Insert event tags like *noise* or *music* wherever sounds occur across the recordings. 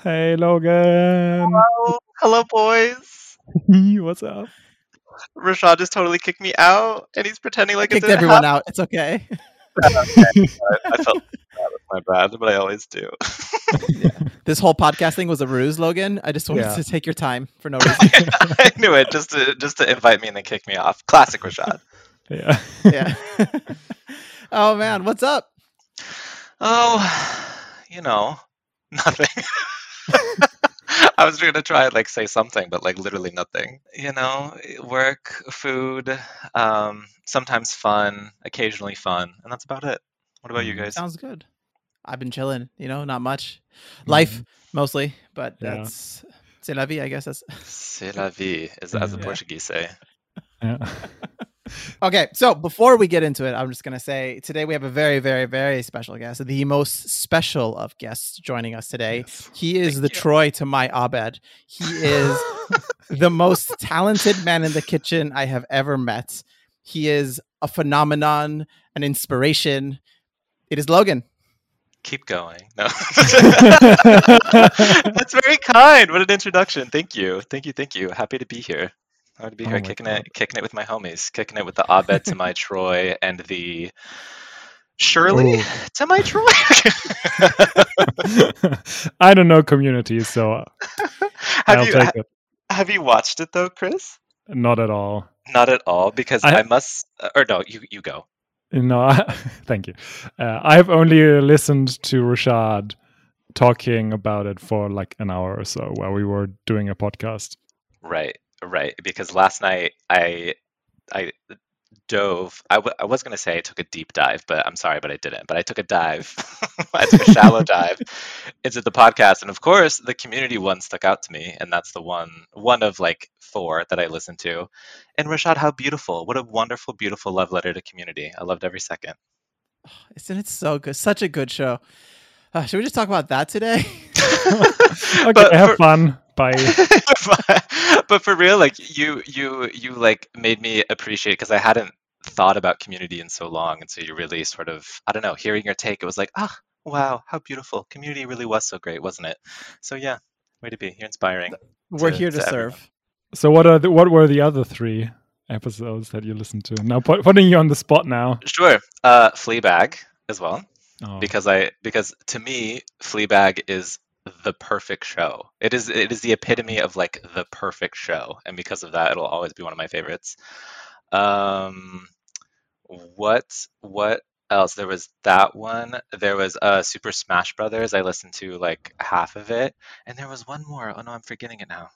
Hey, Logan. Hello, hello, boys. *laughs* What's up? Rashad just totally kicked me out, and he's pretending like it Kicked didn't everyone happen. out. It's okay. *laughs* *laughs* I felt that was my bad, but I always do. This whole podcast thing was a ruse, Logan. I just wanted Yeah. to take your time for no reason. I knew it just to just to invite me and then kick me off. Classic Rashad. Yeah. yeah. oh man, what's up? Oh, you know, nothing. *laughs* I was going to try and like say something, but like literally nothing. You know, work, food, um, sometimes fun, occasionally fun, and that's about it. What about you Mm. guys? Sounds good. I've been chilling. You know, not much. Life mostly, but Yeah. that's c'est la vie. I guess that's C'est la vie, as, as the Yeah. Portuguese say. yeah. *laughs* Okay, so before we get into it, I'm just going to say today we have a very, very, very special guest, the most special of guests joining us today. Yes. He is Thank the you. Troy to my Abed. He is *laughs* the most talented man in the kitchen I have ever met. He is a phenomenon, an inspiration. It is Logan. Keep going. No. *laughs* *laughs* That's very kind. What an introduction. Thank you. Thank you. Thank you. Happy to be here. Happy to be Oh here, kicking God. it, kicking it with my homies, kicking it with the Abed to my Troy and the Shirley Ooh. to my Troy. *laughs* I don't know community, so *laughs* have I'll you take ha- it. have you watched it though, Chris? Not at all. Not at all, because I- I, must. uh, Or no, you you go. No, I, *laughs* thank you. Uh, I've only listened to Rashad talking about it for like an hour or so while we were doing a podcast. Right, right. Because last night I I dove. I, w- I was going to say I took a deep dive, but I'm sorry, but I didn't. But I took a dive. *laughs* I took a shallow *laughs* dive into the podcast, and of course, the community one stuck out to me, and that's the one one of like four that I listened to. And Rashad, how beautiful! What a wonderful, beautiful love letter to community. I loved every second. *sighs* Isn't it so good? Such a good show. Uh, should we just talk about that today? *laughs* Okay, But have for- fun. Bye. *laughs* but, but for real, like you, you, you like made me appreciate because I hadn't thought about community in so long, and so you really sort of, I don't know, hearing your take, it was like, ah, wow, how beautiful. Community really was so great, wasn't it? So yeah, way to be. You're inspiring. We're To- here to to everyone. serve. So what are the, what were the other three episodes that you listened to? Now put, putting you on the spot now. Sure. Uh, Fleabag as well. Oh, because I because to me Fleabag is the perfect show. It is it is the epitome of like the perfect show, and because of that, it'll always be one of my favorites. Um, what what else? There was that one. There was uh Super Smash Brothers. I listened to like half of it, and there was one more. Oh no, I'm forgetting it now.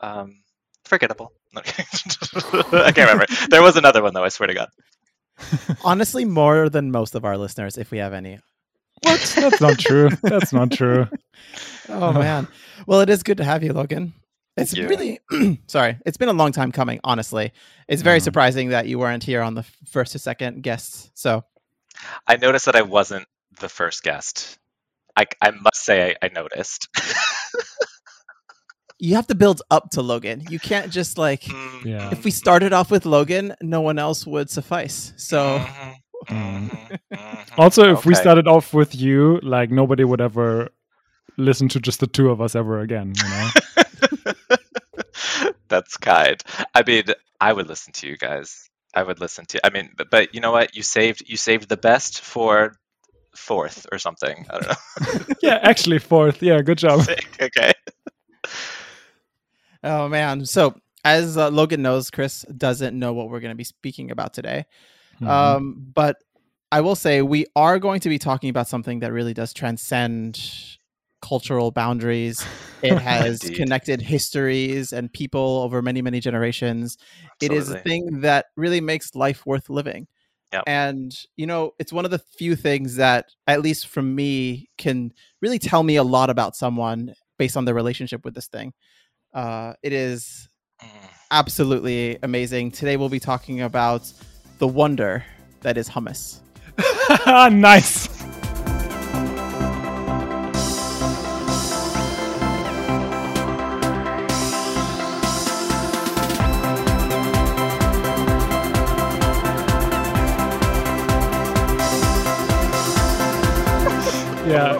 Um, forgettable. *laughs* *laughs* I can't remember. There was another one though. I swear to God. *laughs* Honestly, more than most of our listeners, if we have any. What? *laughs* That's not true. That's not true. *laughs* Oh man. Well, it is good to have you, Logan. It's you. really *clears throat* sorry. It's been a long time coming. Honestly, it's very Mhm. surprising that you weren't here on the first or second guests. So I noticed that I wasn't the first guest. I, I must say I, I noticed. *laughs* you have to build up to Logan. You can't just like. Mm, Yeah. If we started off with Logan, no one else would suffice. So mhm, Mm. mhm, mhm. Also, if we started off with you, like nobody would ever listen to just the two of us ever again. You know? *laughs* That's kind. I mean, I would listen to you guys. I would listen to. I mean, but, but you know what? You saved you saved the best for fourth or something. I don't know. *laughs* yeah, actually fourth. Yeah, good job. *laughs* Sick. okay. Oh man! So as uh, Logan knows, Chris doesn't know what we're going to be speaking about today. Mhm. Um, but I will say we are going to be talking about something that really does transcend cultural boundaries. It *laughs* has connected histories and people over many, many generations. It is a thing that really makes life worth living. Yep. And you know, it's one of the few things that, at least from me, can really tell me a lot about someone based on their relationship with this thing. Uh, it is Mm. absolutely amazing. Today we'll be talking about the wonder that is hummus. *laughs* nice. yeah.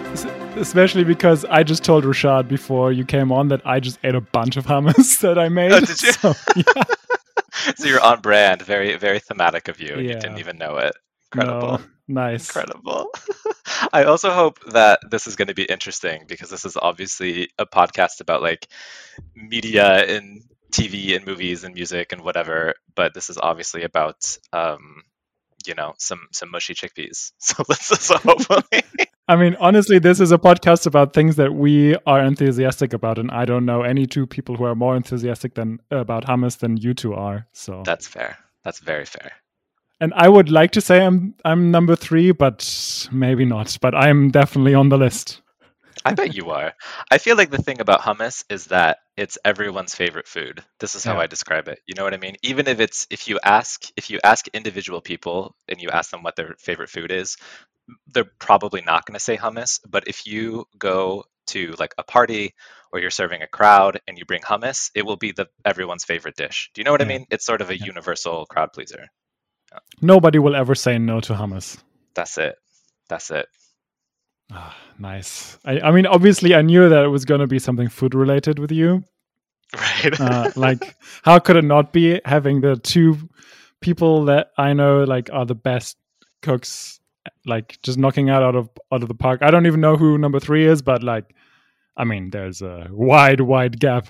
especially because I just told Rashad before you came on that I just ate a bunch of hummus *laughs* that I made. Oh, did you? So, yeah. *laughs* so you're on brand, very very thematic of you, and you didn't even know it. Incredible. No, nice. Incredible. *laughs* I also hope that this is going to be interesting because this is obviously a podcast about like media and TV and movies and music and whatever, but this is obviously about um, you know some some mushy chickpeas. *laughs* So let's so hopefully I mean, honestly, this is a podcast about things that we are enthusiastic about, and I don't know any two people who are more enthusiastic than about hummus than you two are. So, that's fair. That's very fair. and I would like to say I'm I'm number three, but maybe not. But I'm definitely on the list. I bet you are. I feel like the thing about hummus is that it's everyone's favorite food. This is how Yeah. I describe it. You know what I mean? Even if it's if you ask if you ask individual people and you ask them what their favorite food is, they're probably not going to say hummus, but if you go to like a party or you're serving a crowd and you bring hummus, it will be the everyone's favorite dish. Do you know what I mean? It's sort of a Yeah. universal crowd pleaser. Nobody will ever say no to hummus. That's it. That's it. Ah, nice. I, I mean, obviously, I knew that it was going to be something food related with you. *laughs* Right? Uh, like, how could it not be having the two people that I know like are the best cooks, like just knocking out out of out of the park? I don't even know who number three is, but like, I mean, there's a wide, wide gap.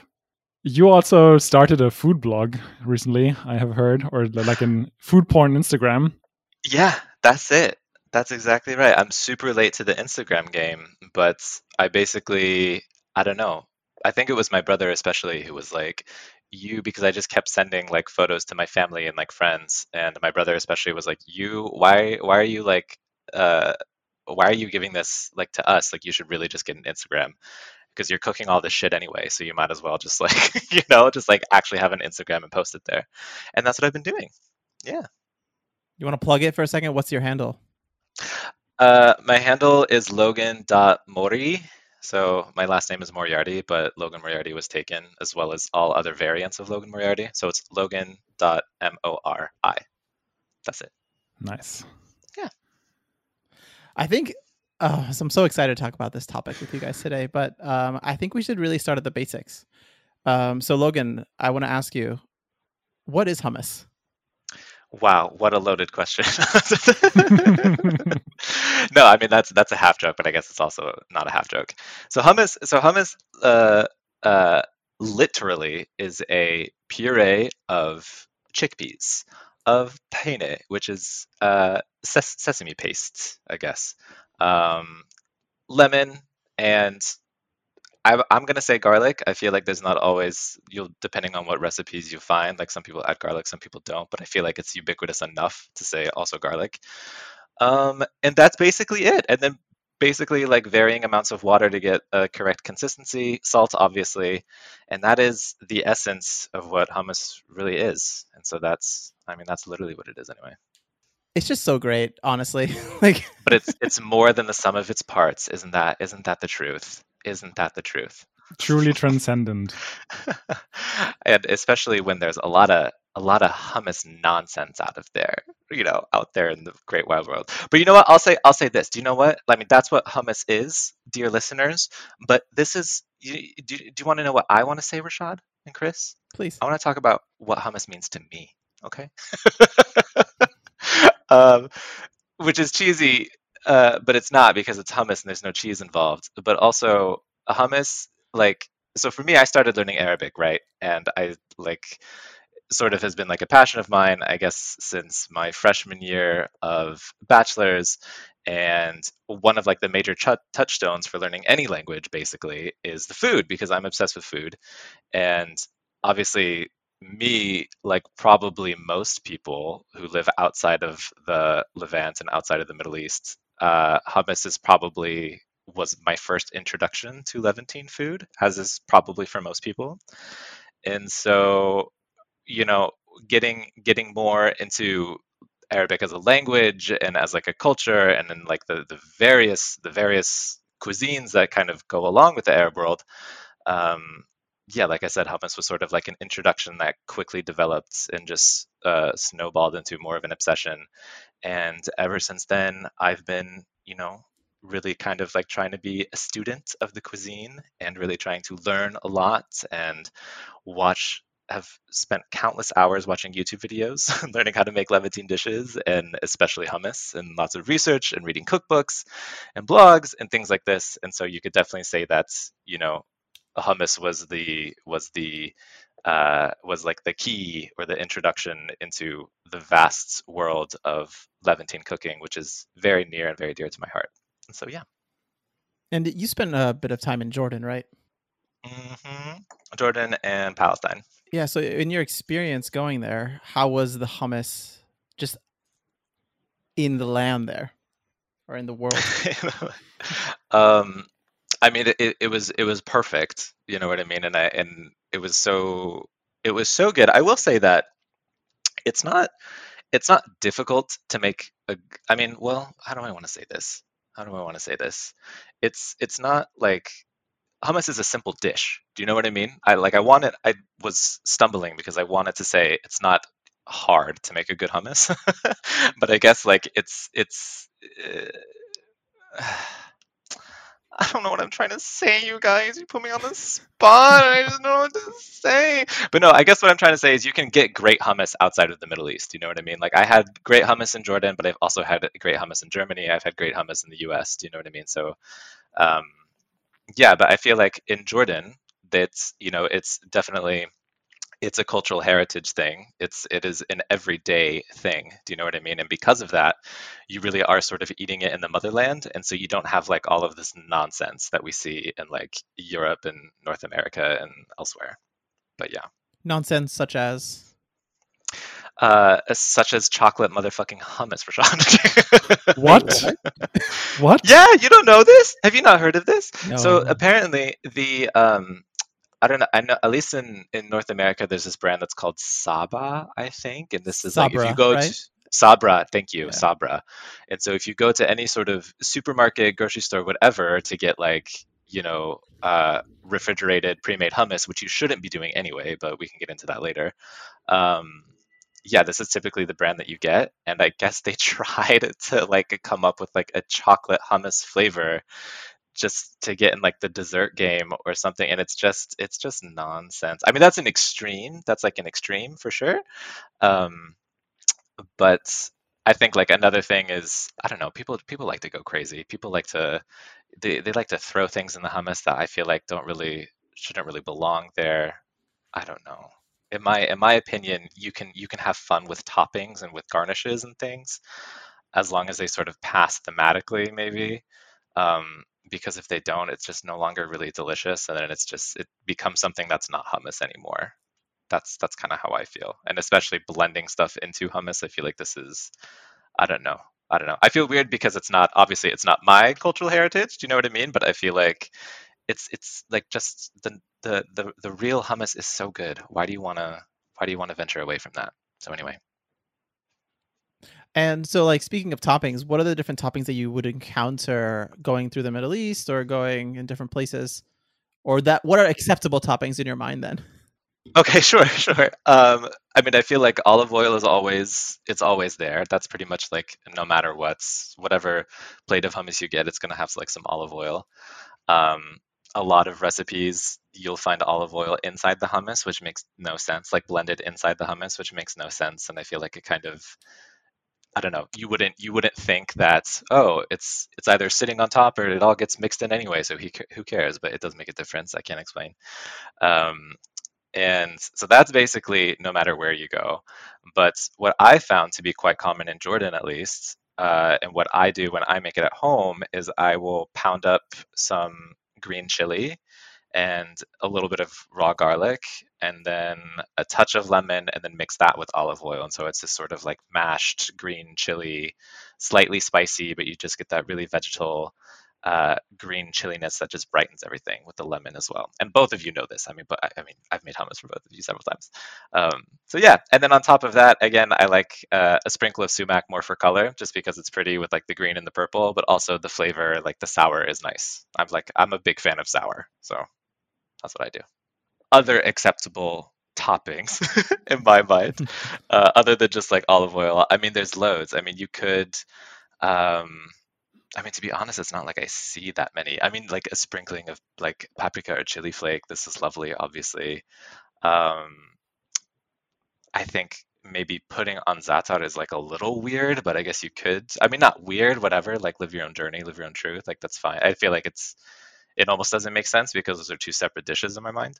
You also started a food blog recently, I have heard, or like in food porn Instagram. Yeah, that's it. That's exactly right. I'm super late to the Instagram game, but I basically, I don't know. I think it was my brother especially who was like, you, because I just kept sending like photos to my family and like friends, and my brother especially was like, you, why, why are you like, uh, why are you giving this like to us? Like, you should really just get an Instagram because you're cooking all this shit anyway, so you might as well just *laughs* like, you know, just like actually have an Instagram and post it there. And that's what I've been doing. Yeah. You want to plug it for a second? What's your handle? Uh, my handle is logan.mori. So my last name is Moriarty, but Logan Moriarty was taken as well as all other variants of Logan Moriarty. So it's logan.mori. That's it. Nice. I think oh, so I'm so excited to talk about this topic with you guys today, but um, I think we should really start at the basics. Um, so, Logan, I want to ask you, what is hummus? Wow, what a loaded question. *laughs* no, I mean that's that's a half joke, but I guess it's also not a half joke. So hummus, so hummus, uh, uh, literally is a puree of chickpeas, of tahini, which is uh, ses- sesame paste, I guess, um, lemon, and I, I'm gonna say garlic. I feel like there's not always you'll depending on what recipes you find. Like some people add garlic, some people don't. But I feel like it's ubiquitous enough to say also garlic. Um, and that's basically it. And then basically like varying amounts of water to get a correct consistency, salt obviously, and that is the essence of what hummus really is. And so that's I mean that's literally what it is anyway. It's just so great, honestly. *laughs* like, But it's it's more than the sum of its parts, isn't that isn't that the truth? Isn't that the truth? Truly transcendent. *laughs* and especially when there's a lot of a lot of hummus nonsense out of there, you know, out there in the great wild world. But you know what? I'll say I'll say this. Do you know what? I mean, that's what hummus is, dear listeners. But this is. You, do, do you want to know what I want to say, Rashad and Chris? please. I want to talk about what hummus means to me. Okay. *laughs* um, which is cheesy, uh, but it's not because it's hummus and there's no cheese involved. But also, hummus, like, so for me, I started learning Arabic, right? And I like sort of has been like a passion of mine, I guess, since my freshman year of bachelor's. And one of like the major ch- touchstones for learning any language, basically, is the food because I'm obsessed with food. And obviously, me, like probably most people who live outside of the Levant and outside of the Middle East, uh, hummus is probably was my first introduction to Levantine food, as is probably for most people. And so, you know, getting getting more into Arabic as a language and as like a culture, and then like the the various the various cuisines that kind of go along with the Arab world. Um, yeah, like I said, hummus was sort of like an introduction that quickly developed and just uh, snowballed into more of an obsession. And ever since then, I've been, you know, really kind of like trying to be a student of the cuisine and really trying to learn a lot and watch have spent countless hours watching YouTube videos, *laughs* learning how to make Levantine dishes and especially hummus, and lots of research and reading cookbooks and blogs and things like this. And so you could definitely say that you know, hummus was the was the uh, was like the key or the introduction into the vast world of Levantine cooking, which is very near and very dear to my heart. And so yeah. And you spent a bit of time in Jordan, right? hmm Jordan and Palestine. Yeah. So, in your experience going there, how was the hummus just in the land there or in the world? *laughs* um, I mean, it, it was it was perfect. You know what I mean? And I and it was so it was so good. I will say that it's not it's not difficult to make a. I mean, well, how do I want to say this? How do I want to say this? It's it's not like hummus is a simple dish. Do you know what I mean? I like I wanted I was stumbling because I wanted to say it's not hard to make a good hummus, *laughs* but I guess like it's it's. Uh, *sighs* I don't know what I'm trying to say, you guys. You put me on the spot. I just don't know what to say. But no, I guess what I'm trying to say is you can get great hummus outside of the Middle East. You know what I mean? Like I had great hummus in Jordan, but I've also had great hummus in Germany. I've had great hummus in the U.S. Do you know what I mean? So, um, yeah. But I feel like in Jordan, that's you know, it's definitely it's a cultural heritage thing. It's it is an everyday thing. Do you know what I mean? And because of that, you really are sort of eating it in the motherland, and so you don't have like all of this nonsense that we see in like Europe and North America and elsewhere. But yeah, nonsense such as. Uh, such as chocolate motherfucking hummus for Sean. *laughs* what? what? Yeah, you don't know this? Have you not heard of this? No. So apparently the um I don't know. I know at least in in North America, there's this brand that's called Saba, I think, and this is Sabra, like if you go right? to Sabra, thank you, yeah. Sabra. And so if you go to any sort of supermarket, grocery store, whatever, to get like you know uh, refrigerated pre-made hummus, which you shouldn't be doing anyway, but we can get into that later. Um, yeah, this is typically the brand that you get, and I guess they *laughs* tried to like come up with like a chocolate hummus flavor just to get in like the dessert game or something and it's just it's just nonsense. I mean that's an extreme that's like an extreme for sure um but i think like another thing is i don't know people people like to go crazy. People like to they, they like to throw things in the hummus that i feel like don't really shouldn't really belong there. I don't know in my in my opinion you can you can have fun with toppings and with garnishes and things as long as they sort of pass thematically maybe um, because if they don't, it's just no longer really delicious, and then it's just it becomes something that's not hummus anymore. That's that's kind of how I feel, and especially blending stuff into hummus, I feel like this is, I don't know, I don't know. I feel weird because it's not obviously it's not my cultural heritage. Do you know what I mean? But I feel like it's it's like just the the the, the real hummus is so good. Why do you wanna why do you want to venture away from that? So anyway. And so, like, speaking of toppings, what are the different toppings that you would encounter going through the Middle East or going in different places? Or that, what are acceptable toppings in your mind then? Okay, *laughs* sure, sure. Um, I mean, I feel like olive oil is always it's always there. That's pretty much like no matter what's whatever plate of hummus you get, it's gonna have like some olive oil. Um, a lot of recipes you'll find olive oil inside the hummus, which makes no sense, like blended inside the hummus, which makes no sense. And I feel like it kind of I don't know. You wouldn't you wouldn't think that oh it's it's either sitting on top or it all gets mixed in anyway. So he, who cares? But it does make a difference. I can't explain. Um, and so that's basically no matter where you go. But what I found to be quite common in Jordan, at least, uh, and what I do when I make it at home is I will pound up some green chili and a little bit of raw garlic and then a touch of lemon and then mix that with olive oil. And so it's this sort of like mashed green chili slightly spicy but you just get that really vegetal uh, green chilliness that just brightens everything with the lemon as well and both of you know this i mean but i, mean i've made hummus for both of you several times um, so yeah and then on top of that again i like uh, a sprinkle of sumac more for color just because it's pretty with like the green and the purple but also the flavor like the sour is nice i'm like i'm a big fan of sour so that's what I do. Other acceptable toppings *laughs* in my mind, *laughs* uh, other than just like olive oil. I mean, there's loads. I mean, you could, um, I mean, to be honest, it's not like I see that many. I mean, like a sprinkling of like paprika or chili flake. This is lovely, obviously. Um, I think maybe putting on za'atar is like a little weird, but I guess you could. I mean, not weird, whatever. Like live your own journey, live your own truth. Like that's fine. I feel like it's it almost doesn't make sense because those are two separate dishes in my mind.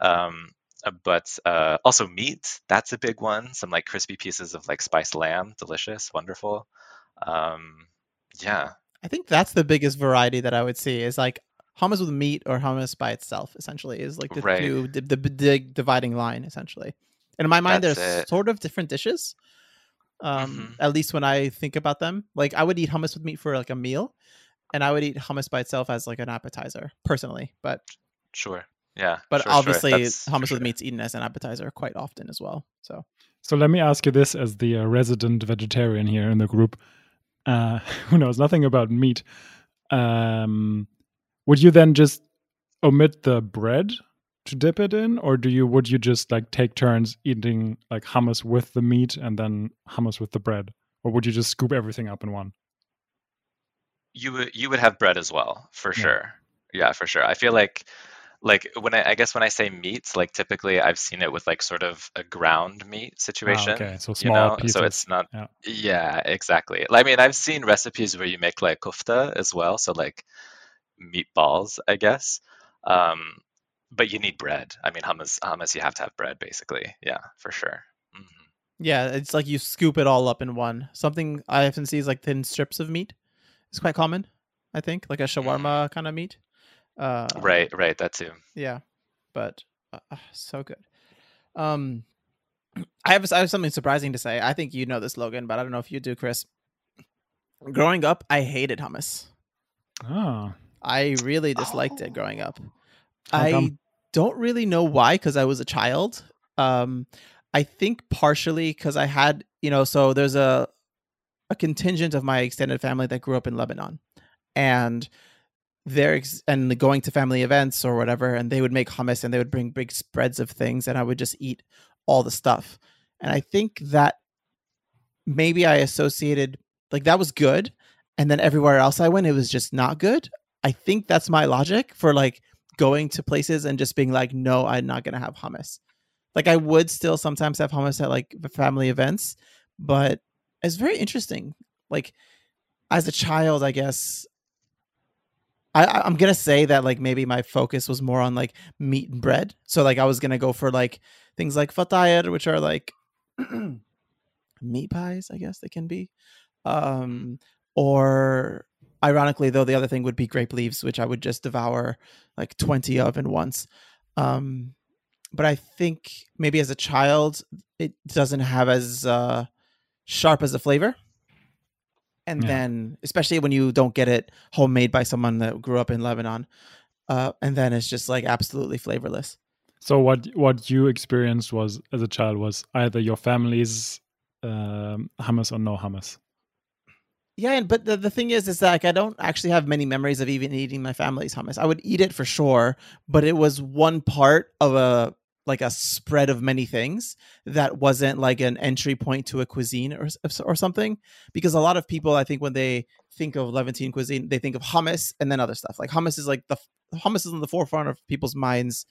Um, but uh, also meat, that's a big one. Some like crispy pieces of like spiced lamb, delicious, wonderful. Um, yeah, I think that's the biggest variety that I would see is like hummus with meat or hummus by itself. Essentially, is like the Right. two the, the big dividing line. Essentially, and in my mind, That's they're it. sort of different dishes. Um, Mhm. at least when I think about them, like I would eat hummus with meat for like a meal, and I would eat hummus by itself as like an appetizer, personally. But sure. Yeah, but sure, sure. obviously, That's for hummus with sure. meat's eaten as an appetizer quite often as well. So So let me ask you this as the uh, resident vegetarian here in the group, uh, *laughs* who knows nothing about meat. Um, would you then just omit the bread to dip it in, or do you would you just like take turns eating like hummus with the meat and then hummus with the bread, or would you just scoop everything up in one? You would you would have bread as well, for Yeah. sure. Yeah, for sure. I feel like like when I, I guess when I say meats, like typically I've seen it with like sort of a ground meat situation. Ah, okay, so you small know, pieces. so it's not. Yeah. Yeah, exactly. I mean, I've seen recipes where you make like kofta as well, so like meatballs, I guess. Um, but you need bread. I mean, hummus, hummus, you have to have bread, basically. Yeah, for sure. hmm yeah, it's like you scoop it all up in one. Something I often see is like thin strips of meat. It's quite common, I think, like a shawarma kind of meat. Uh, Right, right. That too. Yeah, but uh, uh, so good. Um, *clears throat* I have I have something surprising to say. I think you know this, Logan, but I don't know if you do, Chris. Growing up, I hated hummus. Oh, I really disliked it growing up. How I come? don't really know why because I was a child. Um, I think partially because I had, you know, so there's a a contingent of my extended family that grew up in Lebanon, and they're ex- and going to family events or whatever, and they would make hummus and they would bring big spreads of things, and I would just eat all the stuff. And I think that maybe I associated like that was good, and then everywhere else I went, it was just not good. I think that's my logic for like going to places and just being like, no, I'm not gonna have hummus. Like I would still sometimes have hummus at like family events, but it's very interesting. Like as a child, I guess I, I'm gonna say that like maybe my focus was more on like meat and bread. So like I was gonna go for like things like fatayr, which are like *clears throat* meat pies, I guess they can be. Um, or ironically though, the other thing would be grape leaves, which I would just devour like 20 of in once. Um, but I think maybe as a child, it doesn't have as uh, sharp as a flavor. And Yeah. then, especially when you don't get it homemade by someone that grew up in Lebanon, uh, and then it's just like absolutely flavorless. so what what you experienced was as a child was either your family's um, hummus or no hummus. Yeah, and but the, the thing is, is that like I don't actually have many memories of even eating my family's hummus. I would eat it for sure, but it was one part of a like a spread of many things that wasn't like an entry point to a cuisine or or something. Because a lot of people, I think, when they think of Levantine cuisine, they think of hummus and then other stuff. Like hummus is like the hummus is in the forefront of people's minds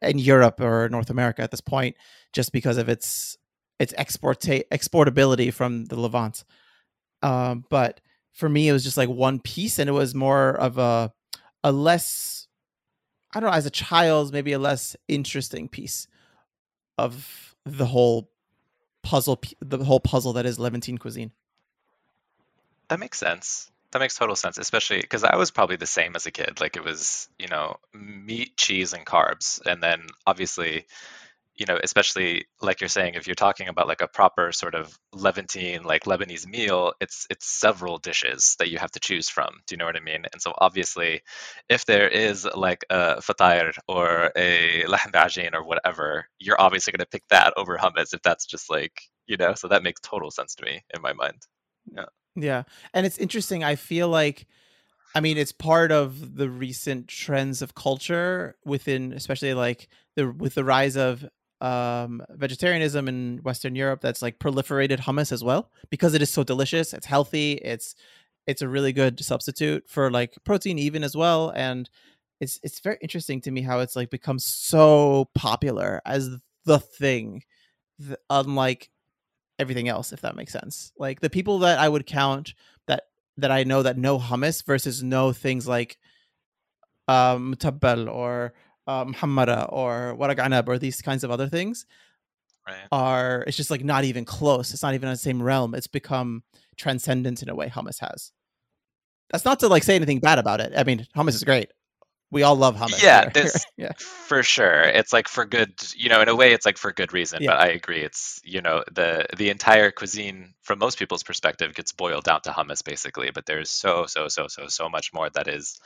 in Europe or North America at this point, just because of its its export exportability from the Levant. Um, but for me, it was just like one piece, and it was more of a a less, I don't know, as a child, maybe a less interesting piece of the whole puzzle, the whole puzzle that is Levantine cuisine. That makes sense. That makes total sense, especially because I was probably the same as a kid. Like it was, you know, meat, cheese, and carbs. And then obviously, you know, especially like you're saying, if you're talking about like a proper sort of Levantine, like Lebanese meal, it's it's several dishes that you have to choose from. Do you know what I mean? And so obviously, if there is like a fatayr or a lahm or whatever, you're obviously going to pick that over hummus if that's just like, you know, so that makes total sense to me in my mind. Yeah. Yeah, and it's interesting. I feel like, I mean, it's part of the recent trends of culture within, especially like the with the rise of um vegetarianism in Western Europe that's like proliferated hummus as well because it is so delicious, it's healthy, it's it's a really good substitute for like protein even as well and it's it's very interesting to me how it's like become so popular as the thing th- unlike everything else if that makes sense. Like the people that i would count that that i know that know hummus versus know things like um tabbal or um hamara or waraq anab or these kinds of other things Right. are it's just like not even close it's not even in the same realm it's become transcendent in a way hummus has that's not to like say anything bad about it i mean hummus is great we all love hummus Yeah, this- *laughs* yeah For sure. It's like for good, you know, in a way it's like for good reason, Yeah. but I agree. It's, you know, the the entire cuisine from most people's perspective gets boiled down to hummus basically, but there's so so so so so much more that is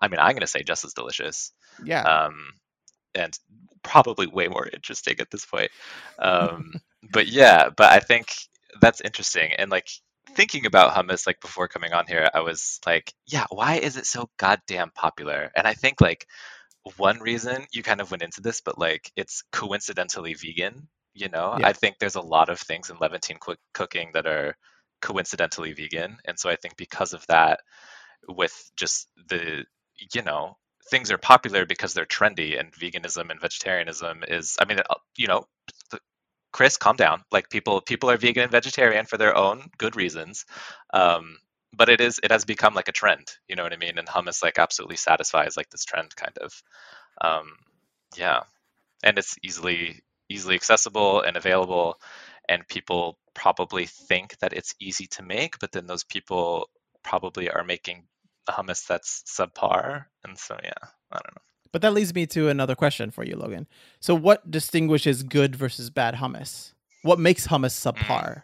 I mean, I'm going to say just as delicious. yeah Um and probably way more interesting at this point. Um *laughs* but yeah, but I think that's interesting and like thinking about hummus like before coming on here, I was like, yeah, why is it so goddamn popular? And I think like one reason you kind of went into this, but like it's coincidentally vegan. You know, Yeah. I think there's a lot of things in Levantine cook- cooking that are coincidentally vegan, and so I think because of that, with just the you know things are popular because they're trendy, and veganism and vegetarianism is. I mean, uh, you know, Chris, calm down. Like people, people are vegan and vegetarian for their own good reasons. Um, but it is it has become like a trend you know what i mean and hummus like absolutely satisfies like this trend kind of um yeah and it's easily easily accessible and available and people probably think that it's easy to make but then those people probably are making hummus that's subpar and so yeah i don't know. But that leads me to another question for you logan. So what distinguishes good versus bad hummus? What makes hummus mm. subpar?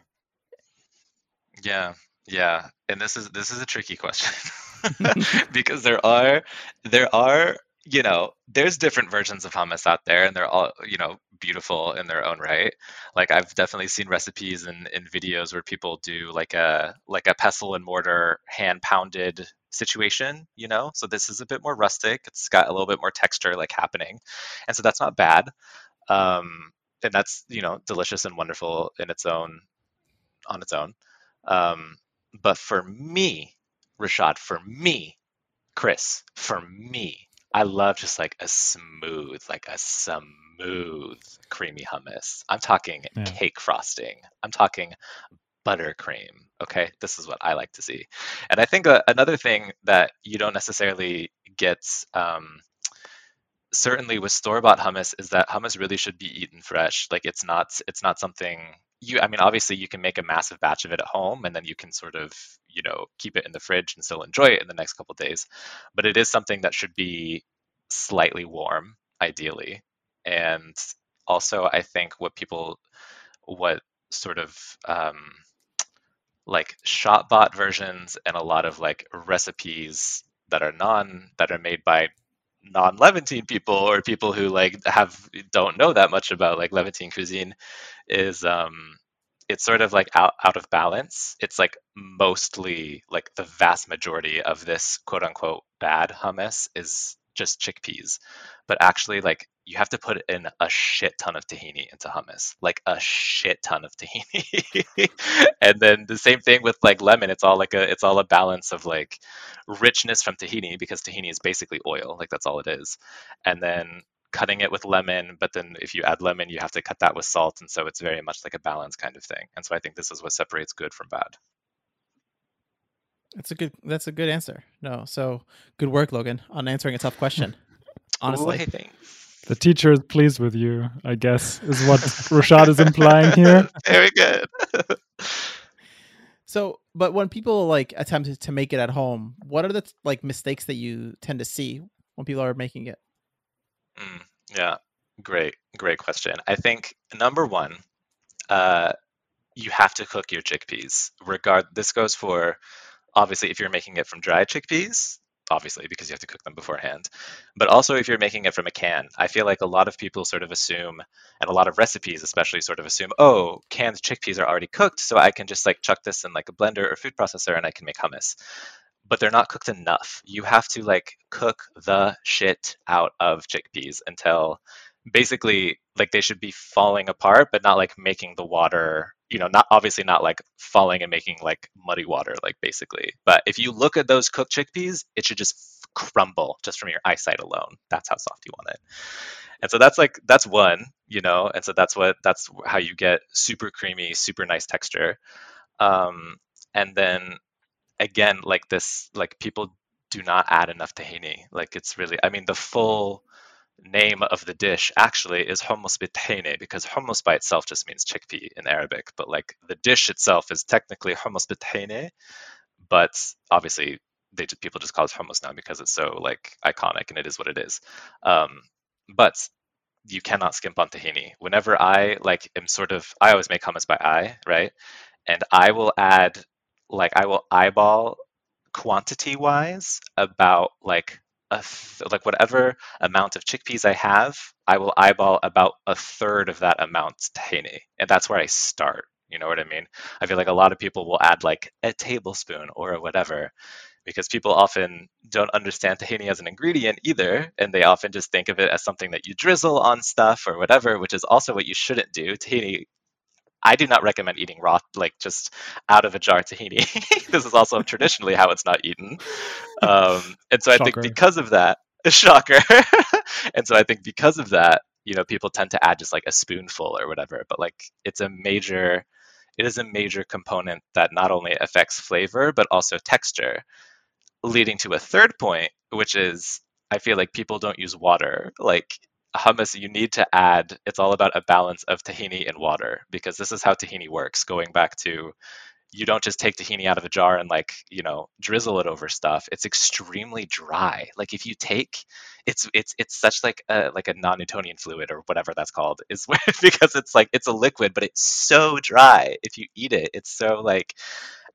Yeah, yeah, and this is this is a tricky question. *laughs* *laughs* Because there are there are you know there's different versions of hummus out there and they're all you know beautiful in their own right. Like i've definitely seen recipes and in, videos where people do like a like a pestle and mortar hand pounded situation you know? So this is a bit more rustic. It's got a little bit more texture like happening. And so that's not bad. Um and that's you know delicious and wonderful in its own on its own. Um but for me, Rashad, for me, Chris, for me, I love just like a smooth, like a smooth, creamy hummus. I'm talking Yeah. cake frosting. I'm talking buttercream. Okay, this is what I like to see. And I think uh, another thing that you don't necessarily get. Um, certainly with store-bought hummus is that hummus really should be eaten fresh like it's not it's not something you i mean obviously you can make a massive batch of it at home and then you can sort of you know keep it in the fridge and still enjoy it in the next couple days. But it is something that should be slightly warm ideally. And also i think what people what sort of um, like shop bought versions and a lot of like recipes that are non that are made by non Levantine people or people who like have don't know that much about like Levantine cuisine is um it's sort of like out, out of balance. It's like mostly like the vast majority of this quote unquote bad hummus is just chickpeas. But actually like you have to put in a shit ton of tahini into hummus. Like a shit ton of tahini. *laughs* and then the same thing with like lemon. It's all like a it's all a balance of like richness from tahini because tahini is basically oil. Like that's all it is. And then cutting it with lemon, but then if you add lemon, you have to cut that with salt, and so it's very much like a balance kind of thing. And so I think this is what separates good from bad. that's a good that's a good answer no so good work logan on answering a tough question *laughs* honestly Ooh, hey, thanks. The teacher is pleased with you, I guess, is what Rashad is implying here. *laughs* Very good. So, but when people like attempt to make it at home, what are the like mistakes that you tend to see when people are making it? Mm, yeah, great, great question. I think number one, uh, you have to cook your chickpeas. Regard this goes for obviously if you're making it from dried chickpeas, obviously because you have to cook them beforehand, but also if you're making it from a can. I feel like a lot of people sort of assume, and a lot of recipes especially sort of assume, oh, canned chickpeas are already cooked, so I can just like chuck this in like a blender or food processor and I can make hummus. But they're not cooked enough. You have to like cook the shit out of chickpeas until basically like they should be falling apart but not like making the water you know, not obviously not like falling and making like muddy water, like basically. But if you look at those cooked chickpeas, it should just crumble just from your eyesight alone. That's how soft you want it. And so that's like that's one, you know, and so that's what that's how you get super creamy, super nice texture. Um, and then again, like this, like people do not add enough tahini. Like it's really, I mean, the full name of the dish actually is hummus bitahine because hummus by itself just means chickpea in Arabic, but like the dish itself is technically hummus bitahine, but obviously they just, people just call it hummus now because it's so like iconic and it is what it is. Um, but you cannot skimp on tahini. Whenever I like am sort of, I always make hummus by eye, right? And I will add, like, I will eyeball quantity wise about like a th- like whatever amount of chickpeas I have, I will eyeball about a third of that amount tahini, and that's where I start. You know what I mean? I feel like a lot of people will add like a tablespoon or whatever, because people often don't understand tahini as an ingredient either, and they often just think of it as something that you drizzle on stuff or whatever, which is also what you shouldn't do. Tahini I do not recommend eating raw, like just out of a jar tahini. *laughs* this is also traditionally how it's not eaten. Um, and so I think because of that, *laughs* shocker. and so I think because of that, you know, people tend to add just like a spoonful or whatever. But like, it's a major, it is a major component that not only affects flavor but also texture. Leading to a third point, which is I feel like people don't use water. Like hummus, you need to add, it's all about a balance of tahini and water because this is how tahini works. Going back to, you don't just take tahini out of a jar and like, you know, drizzle it over stuff. It's extremely dry. Like if you take, it's it's it's such like a like a non-Newtonian fluid or whatever that's called is *laughs* because it's like it's a liquid, but it's so dry. If you eat it, it's so like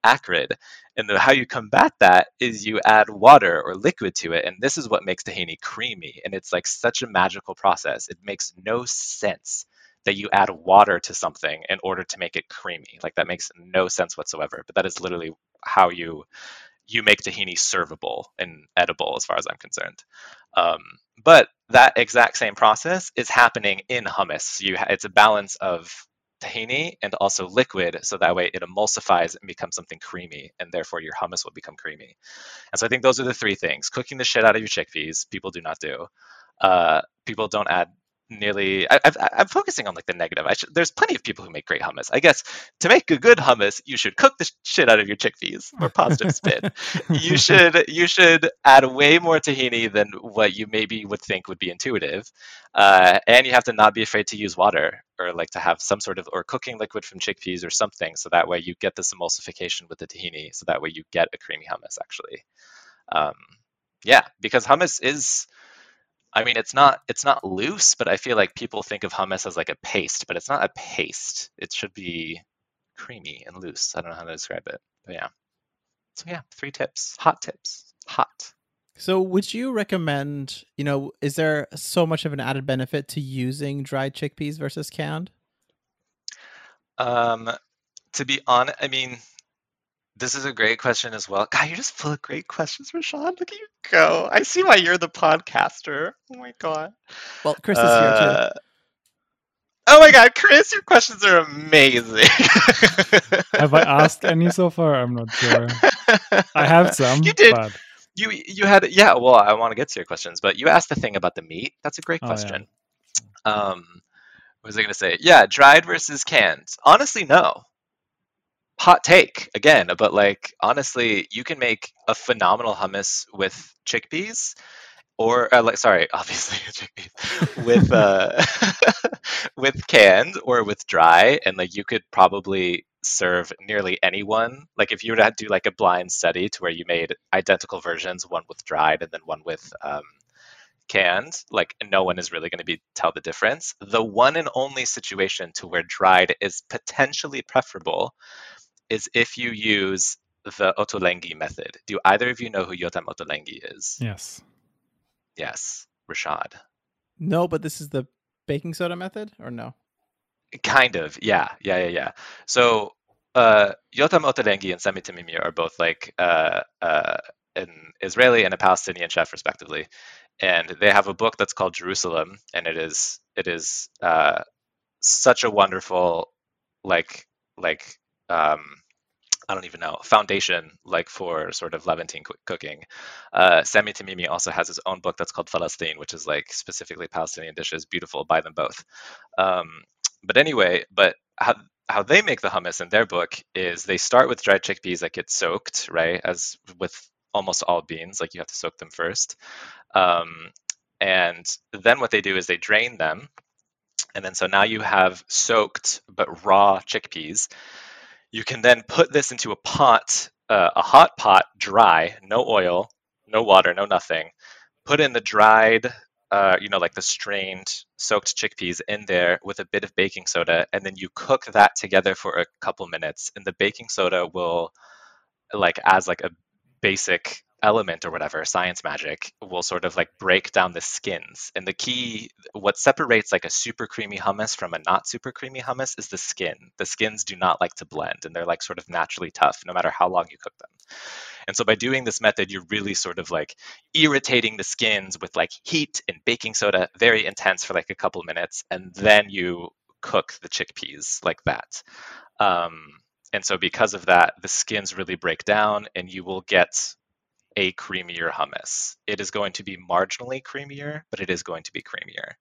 acrid. And the, how you combat that is you add water or liquid to it. And this is what makes tahini creamy. And it's like such a magical process. It makes no sense that you add water to something in order to make it creamy. Like that makes no sense whatsoever. But that is literally how you you make tahini servable and edible as far as I'm concerned. Um, but that exact same process is happening in hummus. You ha- it's a balance of tahini and also liquid so that way it emulsifies and becomes something creamy and therefore your hummus will become creamy. And so i think those are the three things. Cooking the shit out of your chickpeas people do not do. Uh, people don't add nearly I, am focusing on like the negative. Should, there's plenty of people who make great hummus. I guess to make a good hummus you should cook the shit out of your chickpeas more positive spin. *laughs* You should you should add way more tahini than what you maybe would think would be intuitive uh, and you have to not be afraid to use water or like to have some sort of or cooking liquid from chickpeas or something so that way you get this emulsification with the tahini so that way you get a creamy hummus actually. Um, yeah because hummus is I mean, it's not it's not loose, but I feel like people think of hummus as like a paste, but it's not a paste. It should be creamy and loose. I don't know how to describe it, but yeah. So yeah, three tips, hot tips, hot. So would you recommend, you know, is there so much of an added benefit to using dried chickpeas versus canned? Um, to be honest, I mean, this is a great question as well. God, you're just full of great questions, Rashad. Look at you go. I see why you're the podcaster. Oh my god. Well, Chris is uh, here too. Uh, oh my god, Chris, your questions are amazing. *laughs* have I asked any so far? I'm not sure. I have some. You did. But... You you had yeah. Well, I want to get to your questions, but you asked the thing about the meat. That's a great question. Oh, yeah. Um, what was I going to say? Yeah, dried versus canned. Honestly, no hot take again, but like honestly, you can make a phenomenal hummus with chickpeas or uh, like sorry, *laughs* obviously chickpeas *laughs* with uh *laughs* with canned or with dry and like you could probably serve nearly anyone. Like if you were to do like a blind study to where you made identical versions, one with dried and then one with um, canned, like no one is really going to be tell the difference. The one and only situation to where dried is potentially preferable is if you use the Ottolenghi method. Do either of you know who Yotam Ottolenghi is? Yes. Yes. Rashad. No, but this is the baking soda method, or no? Kind of. Yeah. Yeah. Yeah. Yeah. So uh, Yotam Ottolenghi and Sami Tamimi are both like uh, uh, an Israeli and a Palestinian chef, respectively, and they have a book that's called Jerusalem, and it is it is uh, such a wonderful like like um, I don't even know foundation like for sort of Levantine cooking. Uh, Sami Tamimi also has his own book that's called Falastin, which is like specifically Palestinian dishes. Beautiful, buy them both. Um, but anyway, but how how they make the hummus in their book is they start with dried chickpeas that get soaked, right? As with almost all beans, like you have to soak them first. Um, and then what they do is they drain them. And then so now you have soaked but raw chickpeas. You can then put this into a pot, uh, a hot pot, dry, no oil, no water, no nothing. Put in the dried, uh, you know, like the strained, soaked chickpeas in there with a bit of baking soda, and then you cook that together for a couple minutes. And the baking soda will, like, as like a basic element or whatever science magic will sort of like break down the skins. And the key what separates like a super creamy hummus from a not super creamy hummus is the skin. The skins do not like to blend and they're like sort of naturally tough no matter how long you cook them. And so by doing this method you're really sort of like irritating the skins with like heat and baking soda very intense for like a couple minutes and then you cook the chickpeas like that. Um, and so because of that, the skins really break down and you will get a creamier hummus. It is going to be marginally creamier, but it is going to be creamier.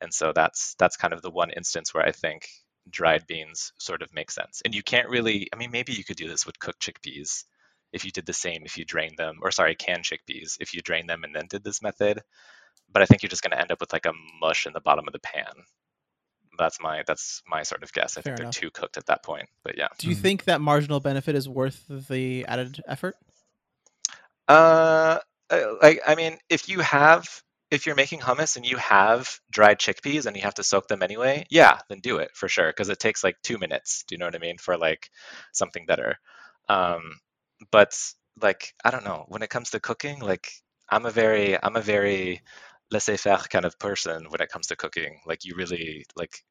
And so that's that's kind of the one instance where I think dried beans sort of make sense. And you can't really I mean maybe you could do this with cooked chickpeas if you did the same if you drained them or sorry, canned chickpeas if you drained them and then did this method. But I think you're just going to end up with like a mush in the bottom of the pan that's my that's my sort of guess. I Fair think enough. they're too cooked at that point. But yeah. Do you mm-hmm. think that marginal benefit is worth the added effort? Uh, uh, like I mean, if you have if you're making hummus and you have dried chickpeas and you have to soak them anyway, yeah, then do it for sure because it takes like two minutes. Do you know what I mean for like something better? Um, but like I don't know when it comes to cooking, like I'm a very I'm a very laissez-faire kind of person when it comes to cooking. Like you really like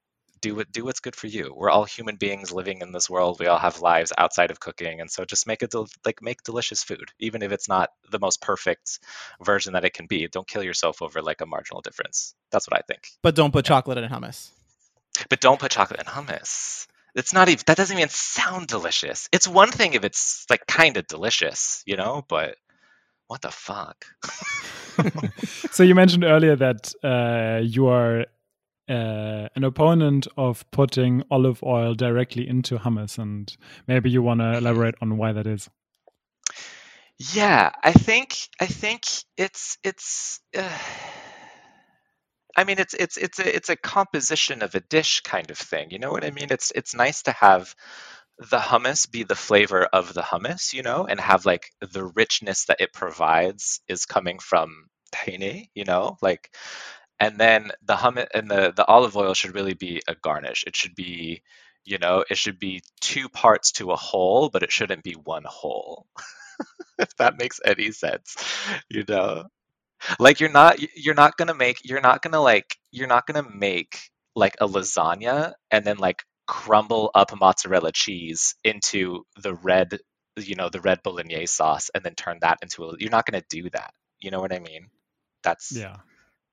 do what do what's good for you. We're all human beings living in this world. We all have lives outside of cooking, and so just make it del- like make delicious food, even if it's not the most perfect version that it can be. Don't kill yourself over like a marginal difference. That's what I think. But don't put yeah. chocolate in hummus. But don't put chocolate in hummus. It's not even that doesn't even sound delicious. It's one thing if it's like kind of delicious, you know, but what the fuck? *laughs* *laughs* so you mentioned earlier that uh, you are uh, an opponent of putting olive oil directly into hummus, and maybe you want to elaborate on why that is. Yeah, I think I think it's it's. Uh, I mean, it's it's it's a it's a composition of a dish kind of thing. You know what I mean? It's it's nice to have the hummus be the flavor of the hummus, you know, and have like the richness that it provides is coming from tahini, you know, like and then the hummus and the the olive oil should really be a garnish. It should be, you know, it should be two parts to a whole, but it shouldn't be one whole. *laughs* if that makes any sense, you know. Like you're not you're not going to make you're not going to like you're not going to make like a lasagna and then like crumble up mozzarella cheese into the red you know the red bolognese sauce and then turn that into a you're not going to do that you know what i mean that's yeah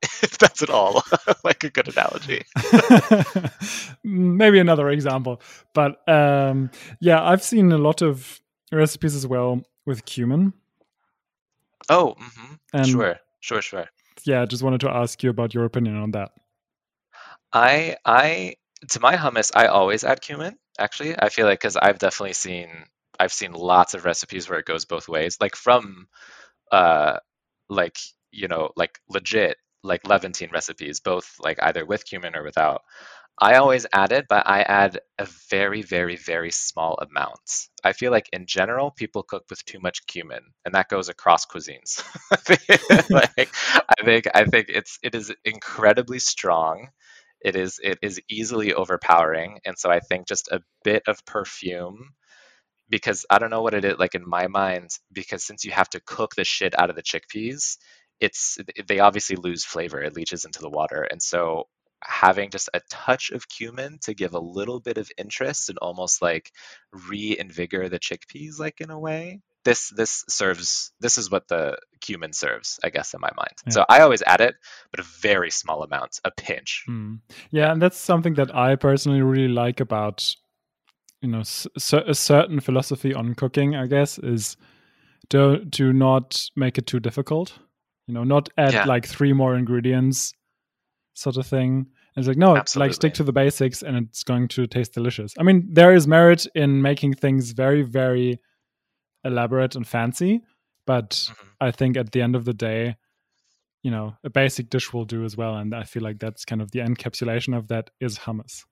*laughs* if that's at all *laughs* like a good analogy *laughs* maybe another example but um yeah i've seen a lot of recipes as well with cumin oh mm-hmm. and, sure sure sure yeah i just wanted to ask you about your opinion on that i i to my hummus, I always add cumin. Actually, I feel like because I've definitely seen I've seen lots of recipes where it goes both ways, like from uh like you know like legit like Levantine recipes, both like either with cumin or without. I always add it, but I add a very, very, very small amount. I feel like in general, people cook with too much cumin, and that goes across cuisines. *laughs* like, I think I think it's it is incredibly strong it is it is easily overpowering and so i think just a bit of perfume because i don't know what it is like in my mind because since you have to cook the shit out of the chickpeas it's they obviously lose flavor it leaches into the water and so having just a touch of cumin to give a little bit of interest and almost like reinvigorate the chickpeas like in a way this this serves this is what the cumin serves i guess in my mind yeah. so i always add it but a very small amount a pinch mm. yeah and that's something that i personally really like about you know cer- a certain philosophy on cooking, I guess, is do do not make it too difficult. You know, not add Yeah. like three more ingredients, sort of thing. And it's like no, it's like stick to the basics, and it's going to taste delicious. I mean, there is merit in making things very, very elaborate and fancy, but Mhm. I think at the end of the day, you know, a basic dish will do as well. And I feel like that's kind of the encapsulation of that is hummus.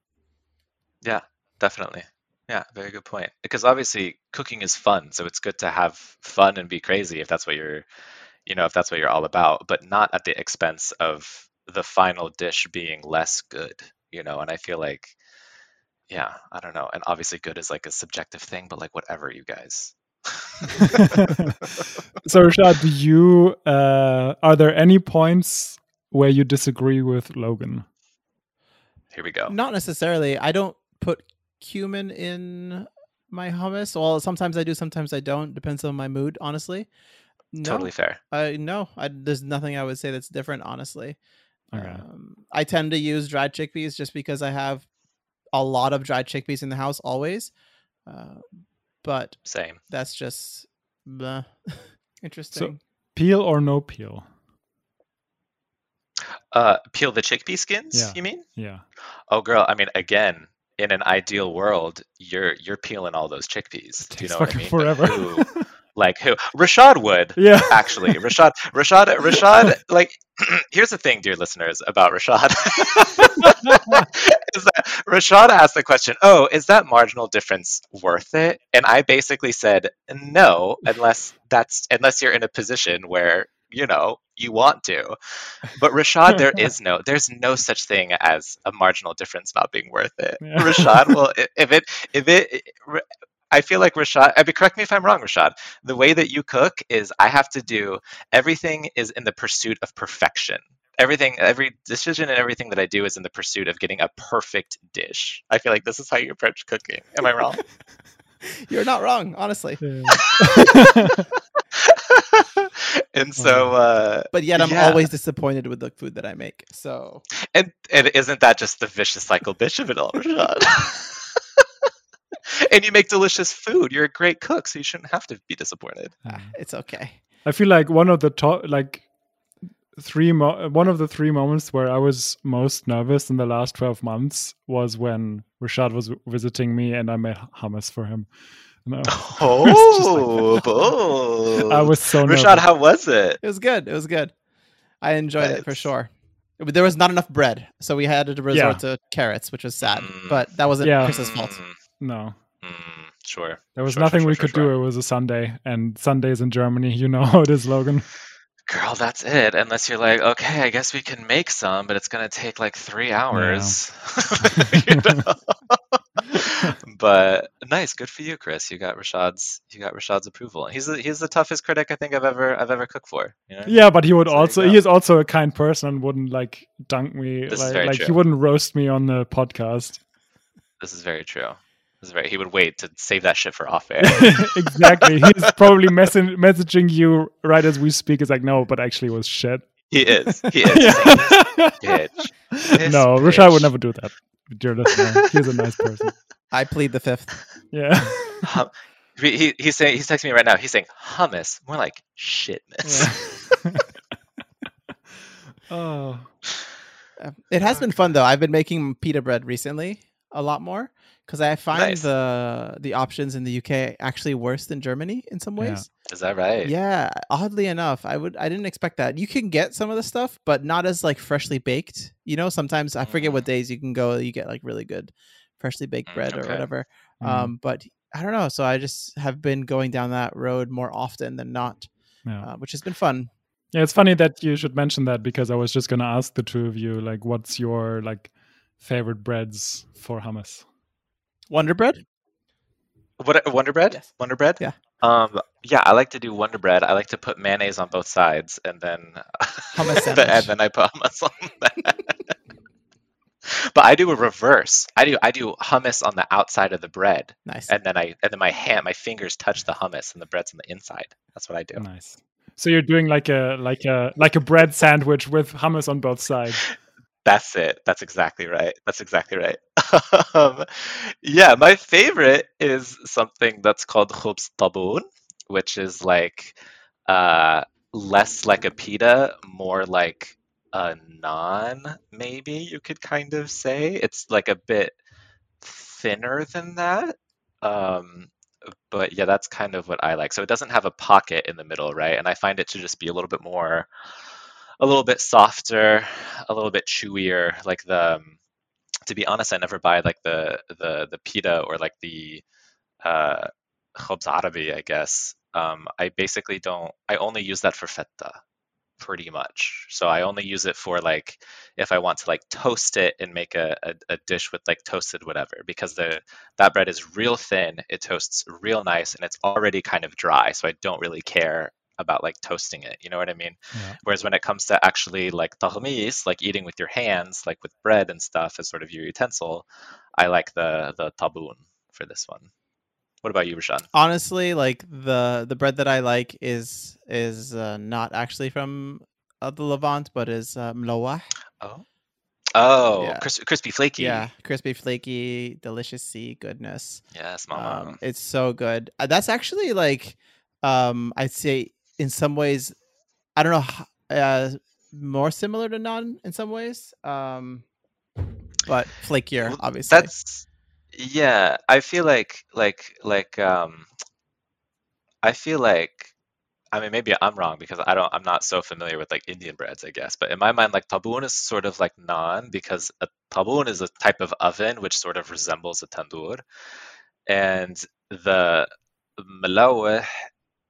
Yeah, definitely. Yeah, very good point. Because obviously cooking is fun, so it's good to have fun and be crazy if that's what you're, you know, if that's what you're all about, but not at the expense of the final dish being less good, you know. And I feel like, yeah, I don't know. And obviously good is like a subjective thing, but like whatever, you guys. *laughs* so Rashad, do you uh are there any points where you disagree with Logan? Here we go. Not necessarily. I don't put cumin in my hummus. Well, sometimes I do, sometimes I don't. Depends on my mood, honestly. No, Totally fair. I no. I, there's nothing I would say that's different, honestly. Okay. Um, I tend to use dried chickpeas just because I have a lot of dried chickpeas in the house always. Uh, but Same. that's just *laughs* interesting. Peel or no peel? Uh, peel the chickpea skins, Yeah. you mean? Yeah. Oh, girl. I mean, again, in an ideal world, you're you're peeling all those chickpeas. Do you know what I mean? Forever. who- *laughs* like who? Rashad would yeah. *laughs* actually. Rashad, Rashad, Rashad. Like, *clears throat* here's the thing, dear listeners, about Rashad. *laughs* is that Rashad asked the question, "Oh, is that marginal difference worth it?" And I basically said, "No, unless that's unless you're in a position where." You know, you want to, but Rashad, there is no, there's no such thing as a marginal difference not being worth it. Yeah. Rashad, well, if it, if it, I feel like Rashad. I mean, correct me if I'm wrong, Rashad. The way that you cook is I have to do everything is in the pursuit of perfection. Everything, every decision and everything that I do is in the pursuit of getting a perfect dish. I feel like this is how you approach cooking. Am I wrong? *laughs* You're not wrong, honestly. *laughs* And so, uh, But yet, I'm Yeah. always disappointed with the food that I make. So and and isn't that just the vicious cycle, bitch of it all, Rashad? *laughs* *laughs* and you make delicious food. You're a great cook, so you shouldn't have to be disappointed. ah, it's okay. I feel like one of the top, like three, mo- one of the three moments where I was most nervous in the last twelve months was when Rashad was visiting me and I made hummus for him. And I was just Oh, like- bold. I was so nervous. Rashad, how was it? It was good. It was good. I enjoyed it for sure. There was not enough bread, so we had to resort to carrots, which was sad. Mm. But that wasn't Yeah. Chris's fault. No, mm, sure. there was Sure, nothing sure, we could do. It was a Sunday, and Sundays in Germany, you know *laughs* how it is, Logan. Girl, that's it. Unless you're like, okay, I guess we can make some, but it's gonna take like three hours. *laughs* *laughs* Know? but nice, good for you, Chris. You got Rashad's you got Rashad's approval. He's the, he's the toughest critic I think I've ever I've ever cooked for. You know? Yeah, but he would So also he is also a kind person and wouldn't like dunk me This is like, like he wouldn't roast me on the podcast. This is very true. This is very. He would wait to save that shit for off air. *laughs* exactly. He's probably messing messaging you right as we speak. It's like, no, but actually it was shit. he is. He *laughs* is. He's saying, "This bitch. This no, Rashad would never do that. Dear listener, he's a nice person. *laughs* I plead the fifth. Yeah. Hum- he, he, he's saying he's texting me right now. He's saying hummus, more like shitness. oh. Uh, It has been fun though. I've been making pita bread recently a lot more because I find Nice. the the options in the UK actually worse than Germany in some Yeah. ways. Is that right? Yeah, oddly enough, I would I didn't expect that. You can get some of the stuff, but not as like freshly baked. You know, sometimes I forget what days you can go. You get like really good freshly baked Mm, bread or whatever. Mm, Um, but I don't know. So I just have been going down that road more often than not, yeah. uh, which has been fun. yeah, it's funny that you should mention that because I was just gonna ask the two of you, like, what's your like favorite breads for hummus? Wonder bread. What Wonder Bread? Yes. Wonder Bread? Yeah. Um. Yeah, I like to do Wonder Bread. I like to put mayonnaise on both sides, and then *laughs* Hummus and then I put hummus on *laughs* that. but I do a reverse. I do I do hummus on the outside of the bread, Nice. and then I and then my hand, my fingers touch the hummus, and the bread's on the inside. That's what I do. Nice. So you're doing like a like a like a bread sandwich with hummus on both sides. *laughs* That's it. That's exactly right. That's exactly right. *laughs* um, yeah, my favorite is something that's called khubz tabun, which is like uh, less like a pita, more like a naan, maybe you could kind of say. It's like a bit thinner than that. Um, but yeah, that's kind of what I like. So it doesn't have a pocket in the middle, right? And I find it to just be a little bit more, a little bit softer, a little bit chewier. Like the, um, to be honest, I never buy like the the the pita or like the uh, khubz arabi, I guess. Um, I basically don't. I only use that for fatteh pretty much. So I only use it for like if I want to like toast it and make a, a, a, dish with like toasted whatever because the that bread is real thin, it toasts real nice and it's already kind of dry. So I don't really care about like toasting it. You know what I mean? Yeah. Whereas when it comes to actually like tahmis, like eating with your hands, like with bread and stuff as sort of your utensil, I like the the tabun for this one. What about you, Rashad? Honestly, like the the bread that I like is is uh, not actually from uh, the Levant, but is uh, mlawah. Oh. Oh, yeah. Cris- crispy flaky. Yeah, crispy flaky, delicious sea goodness. Yes, mama. Um, it's so good. Uh, that's actually like, um, I'd say in some ways, I don't know, uh, more similar to naan in some ways. Um, but flakier, well, obviously. That's yeah, I feel like like like um I feel like I mean maybe I'm wrong because I don't I'm not so familiar with like Indian breads, I guess. But in my mind like tabun is sort of like naan because a tabun is a type of oven which sort of resembles a tandoor. And the malawah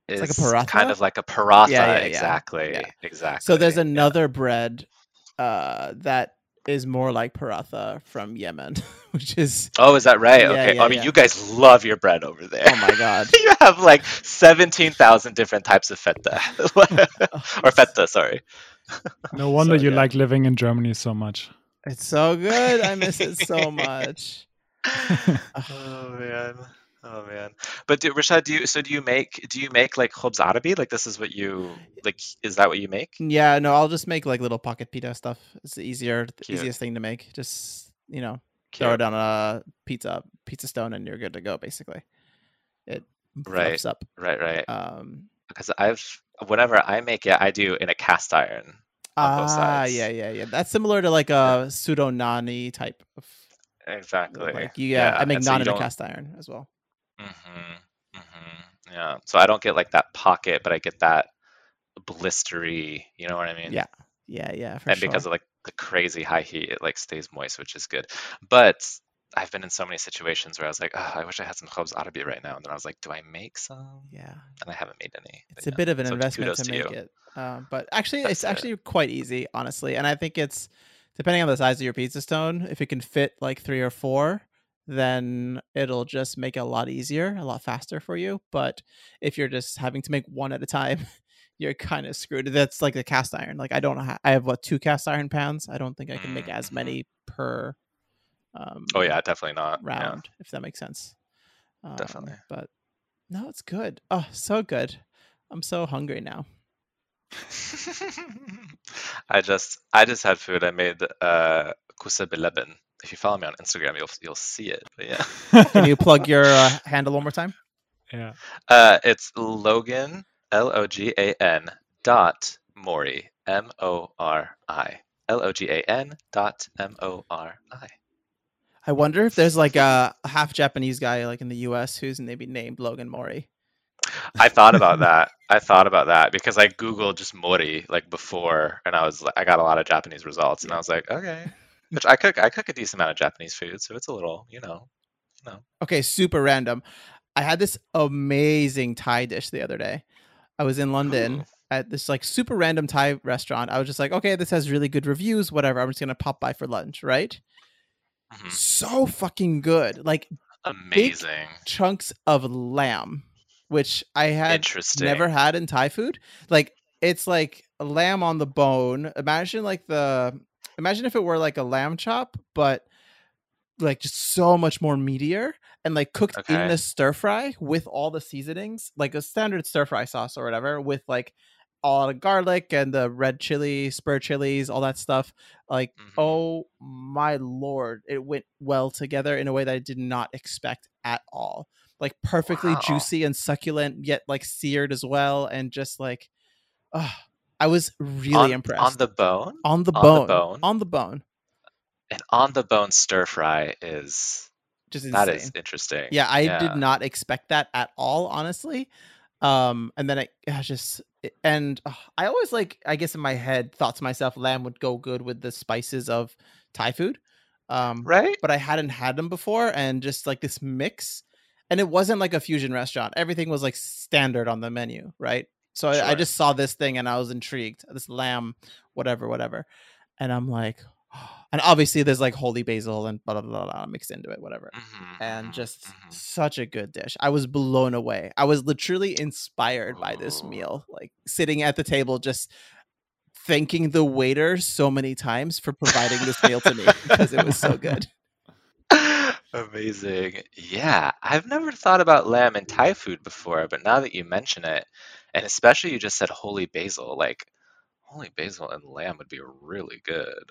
is like a paratha? kind of like a paratha yeah, yeah, exactly. Yeah. Exactly. So there's another bread uh that is more like paratha from Yemen, *laughs* which is oh, is that right? Yeah, okay, yeah, I mean, yeah. you guys love your bread over there. Oh my god, *laughs* you have like seventeen thousand different types of feta *laughs* or feta. Sorry. No wonder so, you like living in Germany so much. It's so good. I miss it so much. oh man. Oh man, but do, Rashad, do you so do you make do you make like khubz arabi? Like this is what you like? Is that what you make? Yeah, no, I'll just make like little pocket pita stuff. It's the easier, the easiest thing to make. Just you know, Cute. throw it on a pizza pizza stone, and you're good to go. Basically, it right up. Right, right. Um, because I've whenever I make it, I do in a cast iron. Ah, yeah, yeah, yeah. That's similar to like a pseudo nani type of. Exactly. Like you, yeah, yeah. I make naan so in a cast iron as well. Mm-hmm. Mm-hmm. Yeah. So I don't get like that pocket, but I get that blistery. You know what I mean? Yeah. Yeah. Yeah. and sure. because of like the crazy high heat, it like stays moist, which is good. But I've been in so many situations where I was like, oh, I wish I had some khubz arabi right now. And then I was like, do I make some? Yeah. And I haven't made any. It's a bit of an so investment to, to make you. it. Um, but actually, That's it's it. actually quite easy, honestly. And I think it's depending on the size of your pizza stone, if it can fit like three or four, then it'll just make it a lot easier, a lot faster for you. But if you're just having to make one at a time, *laughs* you're kind of screwed. That's like the cast iron. Like I don't know, I have what two cast iron pans. I don't think I can make as mm-hmm. many per. Um, oh yeah, definitely not round. Yeah. If that makes sense. Um, definitely. But no, it's good. Oh, so good. I'm so hungry now. *laughs* I just I just had food. I made uh kusa bilebin if you follow me on Instagram, you'll you'll see it. But yeah. *laughs* Can you *laughs* plug your uh, handle one more time? Yeah. Uh, it's Logan L O G A N dot Mori M O R I L O G A N dot M O R I. I wonder if there's like a, a, half Japanese guy like in the U.S. who's maybe named Logan Mori. I thought about *laughs* that. I thought about that because I googled just Mori like before, and I was like, I got a lot of Japanese results, and I was like, okay, which I cook. I cook a decent amount of Japanese food, so it's a little, you know, you know. Okay, super random. I had this amazing Thai dish the other day. I was in London Ooh. at this like super random Thai restaurant. I was just like, okay, this has really good reviews. Whatever. I'm just gonna pop by for lunch, right? Mm-hmm. So fucking good. Like amazing chunks of lamb, which I had never had in Thai food. Like it's like lamb on the bone. Imagine like the imagine if it were like a lamb chop, but like just so much more meatier and like cooked okay. in the stir fry with all the seasonings, like a standard stir fry sauce or whatever, with like all the garlic and the red chili, spur chilies, all that stuff. Like, Mhm. oh my lord, it went well together in a way that I did not expect at all. Like perfectly Wow. juicy and succulent, yet like seared as well, and just like, oh, I was really on, impressed. on the bone on the on the bone, bone? on the bone, and on the bone stir fry is just insane. that is interesting. Yeah, I Yeah. did not expect that at all, honestly. Um, and then I, I just and uh, I always like I guess in my head thought to myself lamb would go good with the spices of Thai food. Um, right. but I hadn't had them before, and just like this mix, and it wasn't like a fusion restaurant. Everything was like standard on the menu, right? So I, I just saw this thing and I was intrigued. This lamb, whatever, whatever, and I'm like, *gasps* and obviously there's like holy basil and blah blah blah, blah mixed into it, whatever Mhm, and mhm, just mhm. such a good dish. I was blown away. I was literally inspired by this meal, like sitting at the table, just thanking the waiter so many times for providing this meal to me because it was so good. *laughs* Amazing. Yeah, I've never thought about lamb and Thai food before, but now that you mention it, and especially you just said holy basil, like holy basil and lamb would be really good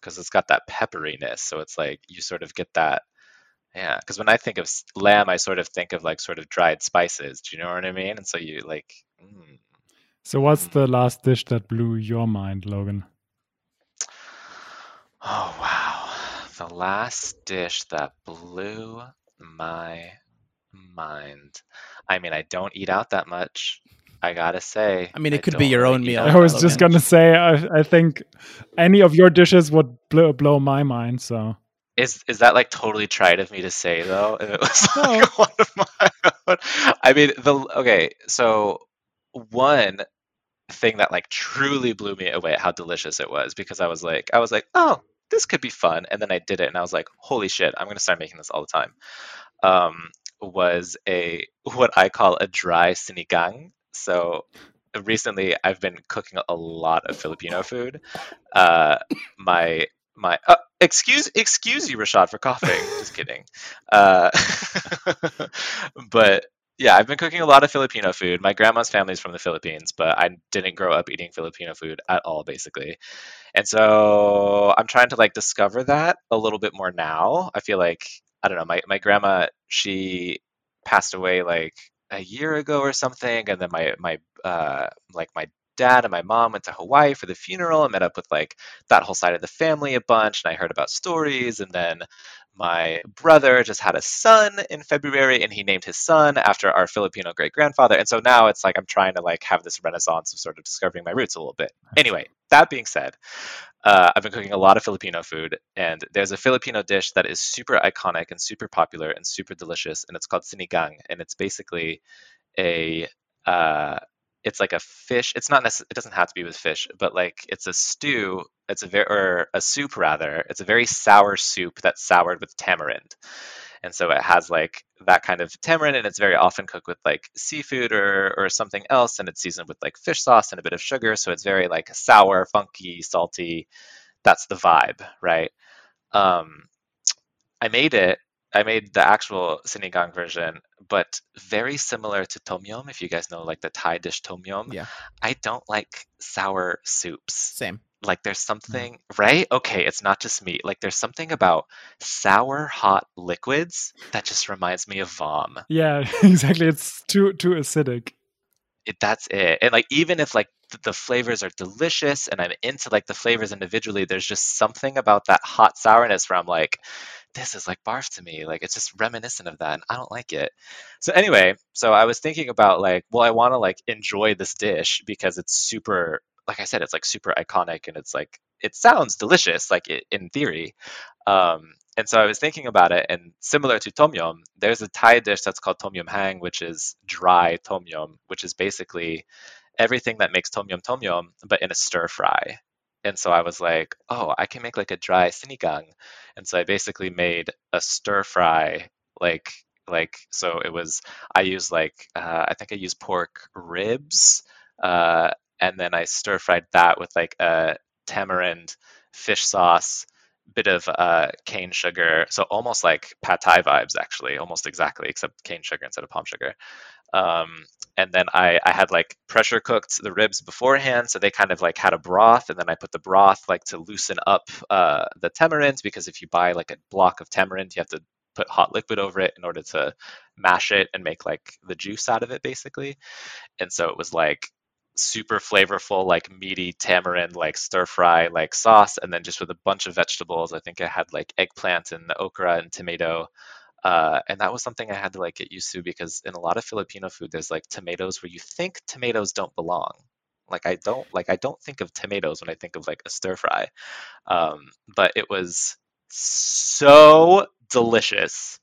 because it's got that pepperiness. So it's like you sort of get that. Yeah, because when I think of lamb, I sort of think of like sort of dried spices. Do you know what I mean? And so you like, mm. So, what's the last dish that blew your mind, Logan? oh wow, the last dish that blew my mind. I mean, I don't eat out that much. I gotta say. I mean, it could be your own meal. I was that just gonna say, I, I think any of your dishes would blow, blow my mind. So, Is is that like totally trite of me to say though? If it was *laughs* No. like one of my own. I mean the okay, so one thing that like truly blew me away at how delicious it was because I was like I was like, oh, this could be fun. And then I did it and I was like, holy shit, I'm gonna start making this all the time. Um was a what I call a dry sinigang. So recently I've been cooking a lot of Filipino food. Uh my my uh, excuse excuse you Rashad for coughing. Just kidding. Uh, *laughs* but yeah, I've been cooking a lot of Filipino food. My grandma's family is from the Philippines, but I didn't grow up eating Filipino food at all, basically. And so I'm trying to like discover that a little bit more now. I feel like I don't know. My my grandma she passed away like a year ago or something, and then my my uh, like my dad and my mom went to Hawaii for the funeral and met up with like that whole side of the family a bunch and I heard about stories and then my brother just had a son in February and he named his son after our Filipino great grandfather and so now it's like I'm trying to like have this renaissance of sort of discovering my roots a little bit. Anyway, that being said, uh, I've been cooking a lot of Filipino food, and there's a Filipino dish that is super iconic and super popular and super delicious, and it's called sinigang, and it's basically a uh, it's like a fish. It's not necess- It doesn't have to be with fish, but like it's a stew. It's a very or a soup rather. It's a very sour soup that's soured with tamarind, and so it has like that kind of tamarind, and it's very often cooked with like seafood or or something else, and it's seasoned with like fish sauce and a bit of sugar. So it's very like sour, funky, salty. That's the vibe, right? Um, I made it. I made the actual sinigang version, but very similar to tom yum. If you guys know like the Thai dish tom yum, Yeah. I don't like sour soups. Same. Like there's mm-hmm. something right? Okay, it's not just me. Like there's something about sour hot liquids that just reminds me of vom. yeah, *laughs* exactly. It's too too acidic. It, that's it. And like even if like th- the flavors are delicious and I'm into like the flavors individually, there's just something about that hot sourness where I'm like, this is like barf to me. Like it's just reminiscent of that, and I don't like it. So anyway, so I was thinking about like, well, I want to like enjoy this dish because it's super. Like I said, it's like super iconic, and it's like it sounds delicious, like i in theory. Um, and so I was thinking about it, and similar to tom yum, there's a Thai dish that's called tom yum haeng, which is dry tom yum, which is basically everything that makes tom yum tom yum, but in a stir fry. And so I was like, oh, I can make like a dry sinigang. And so I basically made a stir fry, like like so it was I used like uh, I think I used pork ribs, uh, and then I stir fried that with like a tamarind fish sauce, bit of uh, cane sugar, so almost like pad thai vibes actually, almost exactly, except cane sugar instead of palm sugar. Um, and then I, I had like pressure cooked the ribs beforehand so they kind of like had a broth and then i put the broth like to loosen up uh, the tamarind because if you buy like a block of tamarind you have to put hot liquid over it in order to mash it and make like the juice out of it basically and so it was like super flavorful like meaty tamarind like stir fry like sauce and then just with a bunch of vegetables i think i had like eggplant and okra and tomato uh, and that was something I had to like get used to because in a lot of Filipino food, there's like tomatoes where you think tomatoes don't belong. Like I don't like I don't think of tomatoes when I think of like a stir fry, um, but it was so delicious,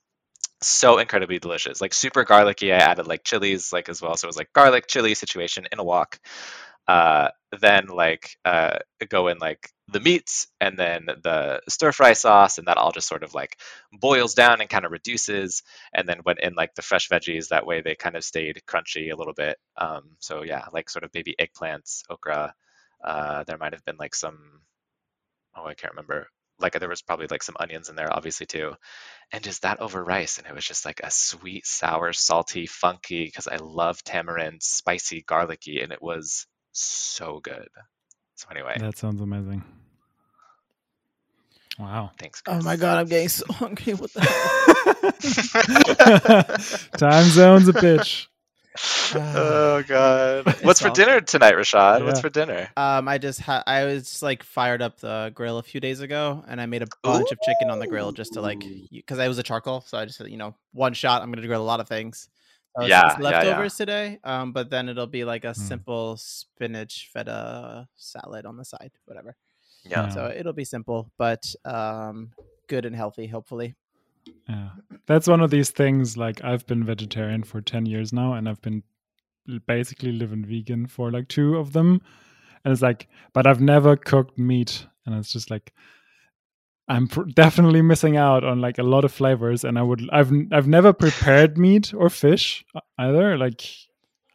so incredibly delicious. Like super garlicky. I added like chilies like as well, so it was like garlic chili situation in a wok uh, then like uh, go in like the meats and then the stir fry sauce and that all just sort of like boils down and kind of reduces and then went in like the fresh veggies that way they kind of stayed crunchy a little bit um, so yeah like sort of baby eggplants okra uh, there might have been like some oh i can't remember like there was probably like some onions in there obviously too and just that over rice and it was just like a sweet sour salty funky because i love tamarind spicy garlicky and it was so good. So anyway, That sounds amazing. Wow. thanks. Oh my god, I'm getting so *laughs* hungry. What the hell? *laughs* Time zone's a bitch. Oh god. *laughs* What's for all- dinner tonight, Rashad? What's for dinner? Um, I just had I was like fired up the grill a few days ago, and I made a bunch of chicken on the grill just to like because I was a charcoal, so I just you know one shot. I'm gonna grill a lot of things. So it's- Yeah, it's yeah, yeah. leftovers today. Um, but then it'll be like a Hmm. simple spinach feta salad on the side, whatever. Yeah. Yeah. So it'll be simple, but um, good and healthy, hopefully. Yeah. That's one of these things like I've been vegetarian for 10 years now and I've been basically living vegan for like two of them. And it's like, but I've never cooked meat. And it's just like, I'm pr- definitely missing out on like a lot of flavors. And I would, I've, I've never prepared meat or fish uh, either. Like,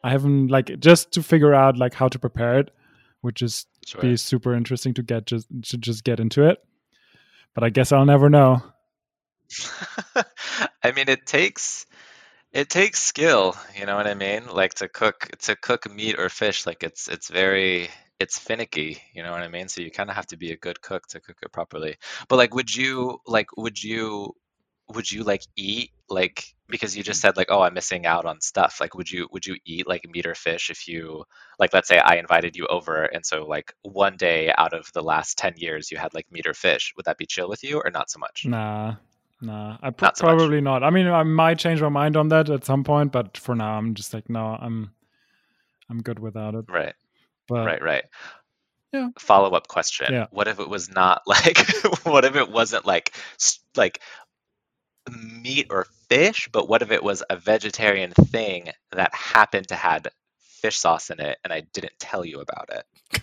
I haven't, like, just to figure out like how to prepare it, which is Sure. be super interesting to get just to just get into it. But I guess I'll never know. *laughs* I mean, it takes it takes skill. You know what I mean? Like to cook to cook meat or fish. Like it's it's very it's finicky. You know what I mean? So you kind of have to be a good cook to cook it properly. But like, would you like would you would you like eat like because you just said like oh I'm missing out on stuff. Like would you would you eat like meat or fish if you like let's say I invited you over and so like one day out of the last 10 years you had like meat or fish. Would that be chill with you or not so much? Nah, nah. I pr- Not so much. probably not. I mean, I might change my mind on that at some point, but for now, I'm just like, no, I'm, I'm good without it. Right. But right right yeah. follow up question Yeah. what if it was not *laughs* like what if it wasn't like like meat or fish but what if it was a vegetarian thing that happened to had fish sauce in it and i didn't tell you about it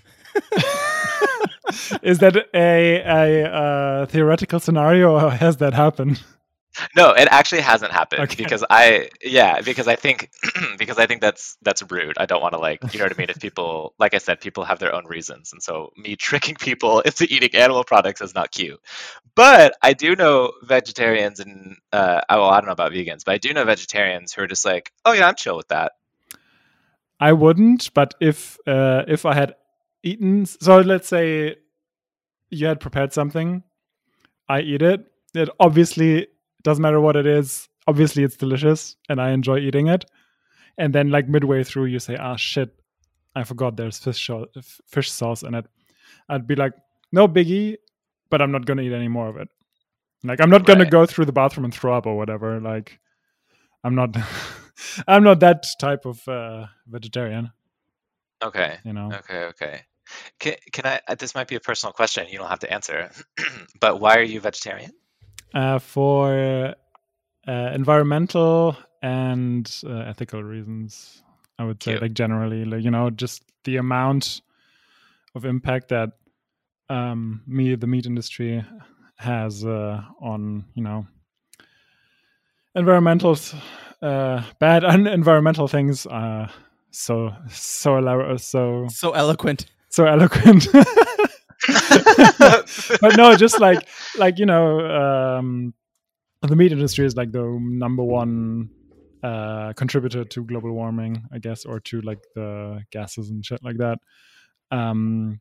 *laughs* *laughs* *laughs* is that a a uh, theoretical scenario, or has that happened? no it actually hasn't happened Okay. because i yeah because i think *clears throat* because i think that's that's rude. I don't want to like you know what i mean? If people like i said people have their own reasons. And so me *laughs* tricking people into eating animal products is not cute. But i do know vegetarians and uh oh, well, i don't know about vegans but i do know vegetarians who are just like oh yeah i'm chill with that. I wouldn't, but if uh, if I had eaten, so let's say you had prepared something, I eat it. It obviously doesn't matter what it is. Obviously, it's delicious, and I enjoy eating it. And then, like midway through, you say, "Ah, shit, I forgot there's fish fish sauce in it." I'd be like, "No biggie," but I'm not gonna eat any more of it. Like, I'm not gonna Right. go through the bathroom and throw up or whatever. Like, I'm not. *laughs* I'm not that type of uh, vegetarian. okay You know. okay okay can, can i uh, this might be a personal question you don't have to answer *clears throat* but why are you vegetarian uh, for uh, environmental and uh, ethical reasons. I would say, Cute. like generally, like you know, just the amount of impact that um, me, the meat industry, has uh, on you know environmental, uh, bad *laughs* un- environmental things. Uh, so so elabor- so So eloquent. So eloquent. *laughs* but no, just like like you know, um, the meat industry is like the number one uh, contributed to global warming, I guess, or to like the gases and shit like that. Um,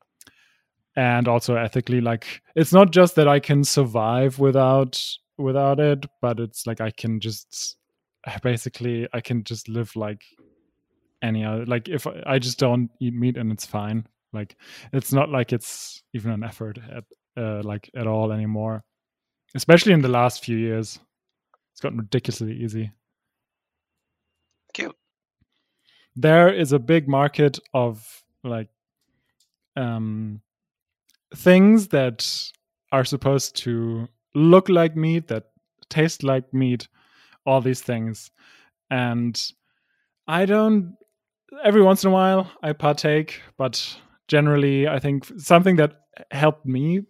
and also ethically, like it's not just that I can survive without without it, but it's like I can just basically I can just live like any other. Like if I just don't eat meat and it's fine. Like it's not like it's even an effort at uh, like at all anymore. Especially in the last few years, it's gotten ridiculously easy. Cute. There is a big market of like um things that are supposed to look like meat, that taste like meat, all these things. And I don't, every once in a while, I partake, but generally, I think something that helped me,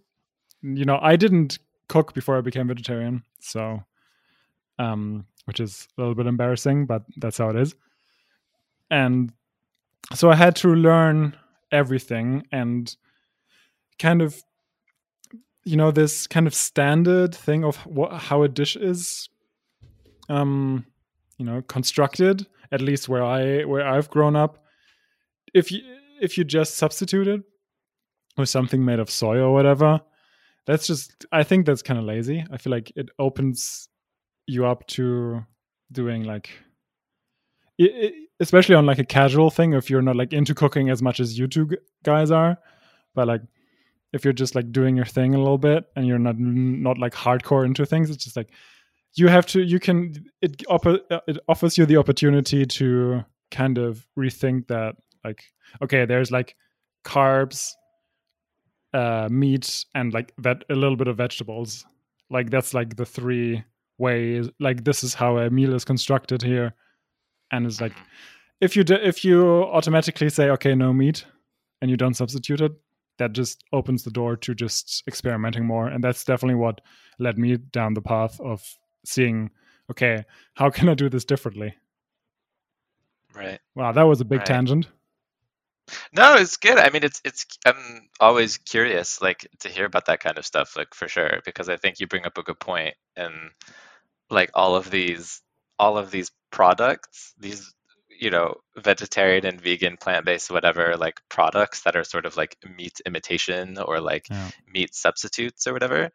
you know, I didn't cook before I became vegetarian. So, um, which is a little bit embarrassing, but that's how it is. And so I had to learn everything and kind of you know this kind of standard thing of what, how a dish is um you know constructed at least where i where i've grown up if you if you just substitute it with something made of soy or whatever that's just i think that's kind of lazy. I feel like it opens you up to doing like especially on like a casual thing if you're not like into cooking as much as you two guys are. But like if you're just like doing your thing a little bit and you're not not like hardcore into things it's just like you have to you can it it offers you the opportunity to kind of rethink that like okay there's like carbs uh meat and like that a little bit of vegetables. Like that's like the three ways like this is how a meal is constructed here. And it's like if you do, if you automatically say okay no meat and you don't substitute it that just opens the door to just experimenting more. And that's definitely what led me down the path of seeing okay how can i do this differently? Right. Wow that was a big Right. tangent No, it's good. I mean, it's it's. I'm always curious, like to hear about that kind of stuff, like for sure, because I think you bring up a good point, and like all of these, all of these products, these you know, vegetarian and vegan, plant-based, whatever, like products that are sort of like meat imitation or like Yeah. meat substitutes or whatever.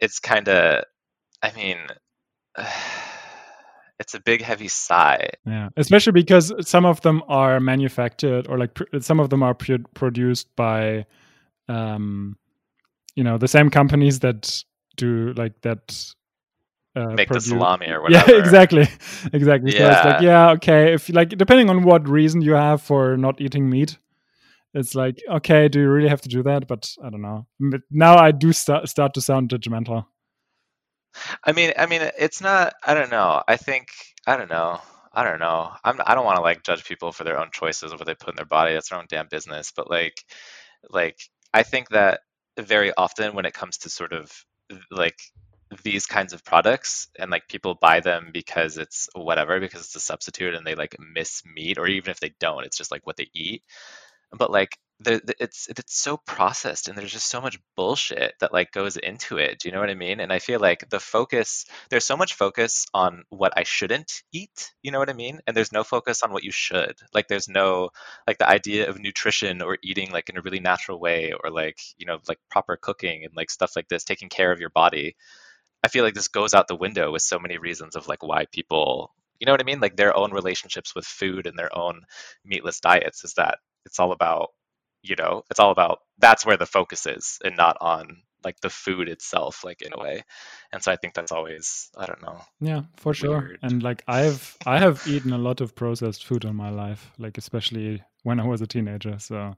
It's kind of, I mean, *sighs* it's a big heavy sigh. yeah especially because some of them are manufactured or like pr- some of them are pr- produced by um you know the same companies that do like that uh, Make the salami or *laughs* whatever. yeah exactly. *laughs* Exactly. So it's like yeah. okay if like depending on what reason you have for not eating meat it's like okay do you really have to do that? But i don't know. But now i do start start to sound judgmental I mean, I mean, it's not. I don't know. I think I don't know. I don't know. I'm. I don't want to like judge people for their own choices of what they put in their body. That's their own damn business. But like, like I think that very often when it comes to sort of like these kinds of products and like people buy them because it's whatever because it's a substitute and they like miss meat or even if they don't it's just like what they eat but like the, it's it's so processed and there's just so much bullshit that like goes into it do you know what i mean? And i feel like the focus there's so much focus on what i shouldn't eat you know what i mean? And there's no focus on what you should. Like there's no like the idea of nutrition or eating like in a really natural way or like you know like proper cooking and like stuff like this taking care of your body. I feel like this goes out the window with so many reasons of like why people you know what i mean? Like their own relationships with food and their own meatless diets is that it's all about you know it's all about that's where the focus is and not on like the food itself like in a way. And so i think that's always i don't know yeah for sure. and like i've i have eaten a lot of processed food in my life like especially when i was a teenager so.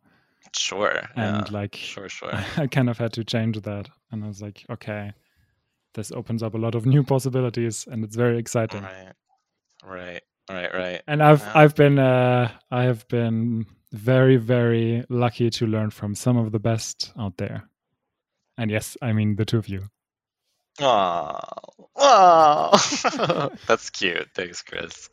Sure and yeah, like sure *laughs* sure. I kind of had to change that. And I was like, okay, this opens up a lot of new possibilities and it's very exciting. right. Right. Right right. And I've Yeah. I've been uh I have been very, very lucky to learn from some of the best out there. And yes, I mean the two of you. Oh, *laughs* oh. that's cute. Thanks, Chris.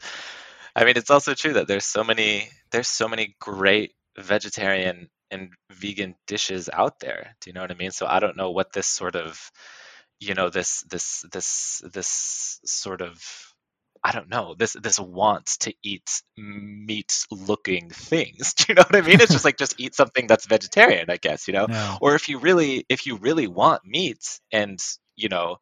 I mean, it's also true that there's so many there's so many great vegetarian and vegan dishes out there. Do you know what I mean? So I don't know what this sort of, you know, this this this this sort of I don't know this this wants to eat meat looking things. *laughs* Do you know what I mean? It's just like just eat something that's vegetarian, I guess. You know, or if you really if you really want meat and you know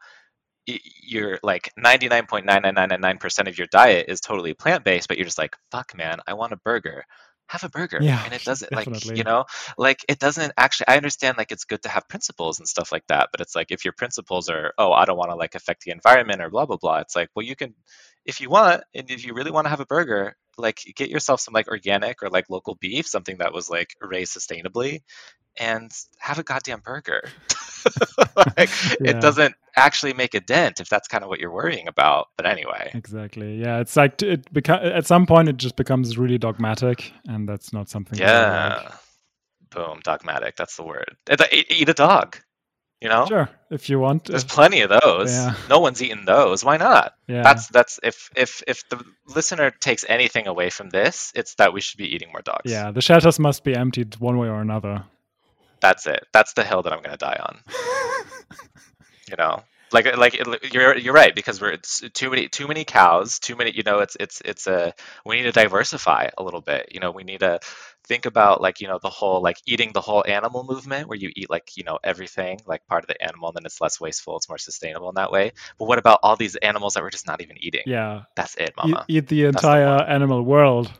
you're like 99.99999% of your diet is totally plant-based but you're just like fuck man i want a burger have a burger Yeah, and it doesn't like you know like it doesn't actually i understand like it's good to have principles and stuff like that but it's like if your principles are oh i don't want to like affect the environment or blah blah blah it's like well you can if you want and if you really want to have a burger like get yourself some like organic or like local beef something that was like raised sustainably and have a goddamn burger *laughs* like Yeah. it doesn't actually make a dent if that's kind of what you're worrying about but anyway Exactly. Yeah, it's like it beca- at some point it just becomes really dogmatic, and that's not something. that like. yeah boom dogmatic that's the word eat a dog you know Sure, if you want. there's plenty of those Yeah. no one's eating those why not yeah. that's that's if if if the listener takes anything away from this it's that we should be eating more dogs yeah. The shelters must be emptied one way or another. that's it that's the hill that i'm going to die on *laughs* you know like like it- you're you're right because we're it's too many too many cows too many you know it's it's it's a we need to diversify a little bit you know we need to think about like you know the whole like eating the whole animal movement where you eat like you know everything like part of the animal and then it's less wasteful it's more sustainable in that way but what about all these animals that we're just not even eating Yeah. that's it mama eat the the entire one. animal world.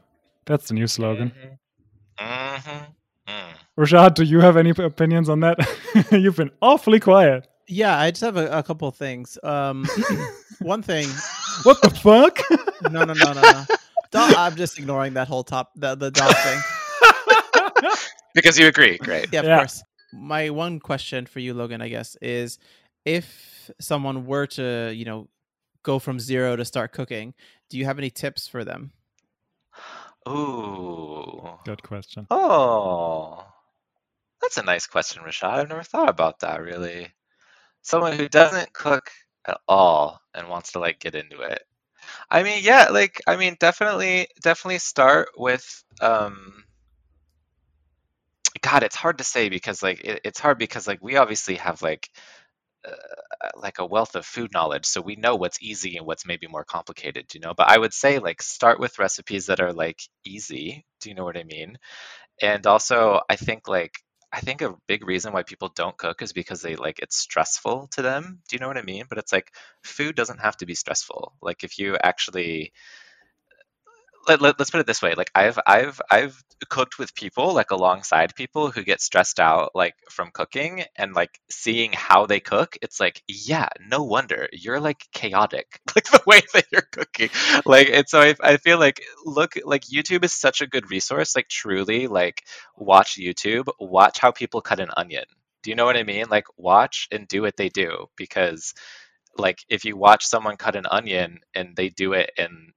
That's the new slogan. mm-hmm. Mm. Rashad, do you have any opinions on that? *laughs* You've been awfully quiet. Yeah, I just have a, a couple of things. Um, *laughs* one thing. What the fuck? *laughs* No, no, no, no, no. Dog, I'm just ignoring that whole top the the dog thing. *laughs* because you agree great Yeah, of Yeah. course. My one question for you, Logan, I guess, is if someone were to, you know, go from zero to start cooking, do you have any tips for them? ooh Good question. Oh, that's a nice question, Rashad. I've never thought about that really. Someone who doesn't cook at all and wants to like get into it. I mean, yeah, like I mean, definitely, definitely start with. um God, it's hard to say because like it, it's hard because like we obviously have like uh, like a wealth of food knowledge, so we know what's easy and what's maybe more complicated, you know. But I would say like start with recipes that are like easy. Do you know what I mean? And also, I think like I think a big reason why people don't cook is because they like it's stressful to them. Do you know what I mean? But it's like food doesn't have to be stressful. Like if you actually let, let, us put it this way like i've i've i've cooked with people like alongside people who get stressed out like from cooking and like seeing how they cook it's like yeah no wonder. You're like chaotic *laughs* like the way that you're cooking. Like and so I, I feel like look like youtube is such a good resource like truly like watch youtube watch how people cut an onion. Do you know what i mean? Like watch and do what they do because like if you watch someone cut an onion and they do it in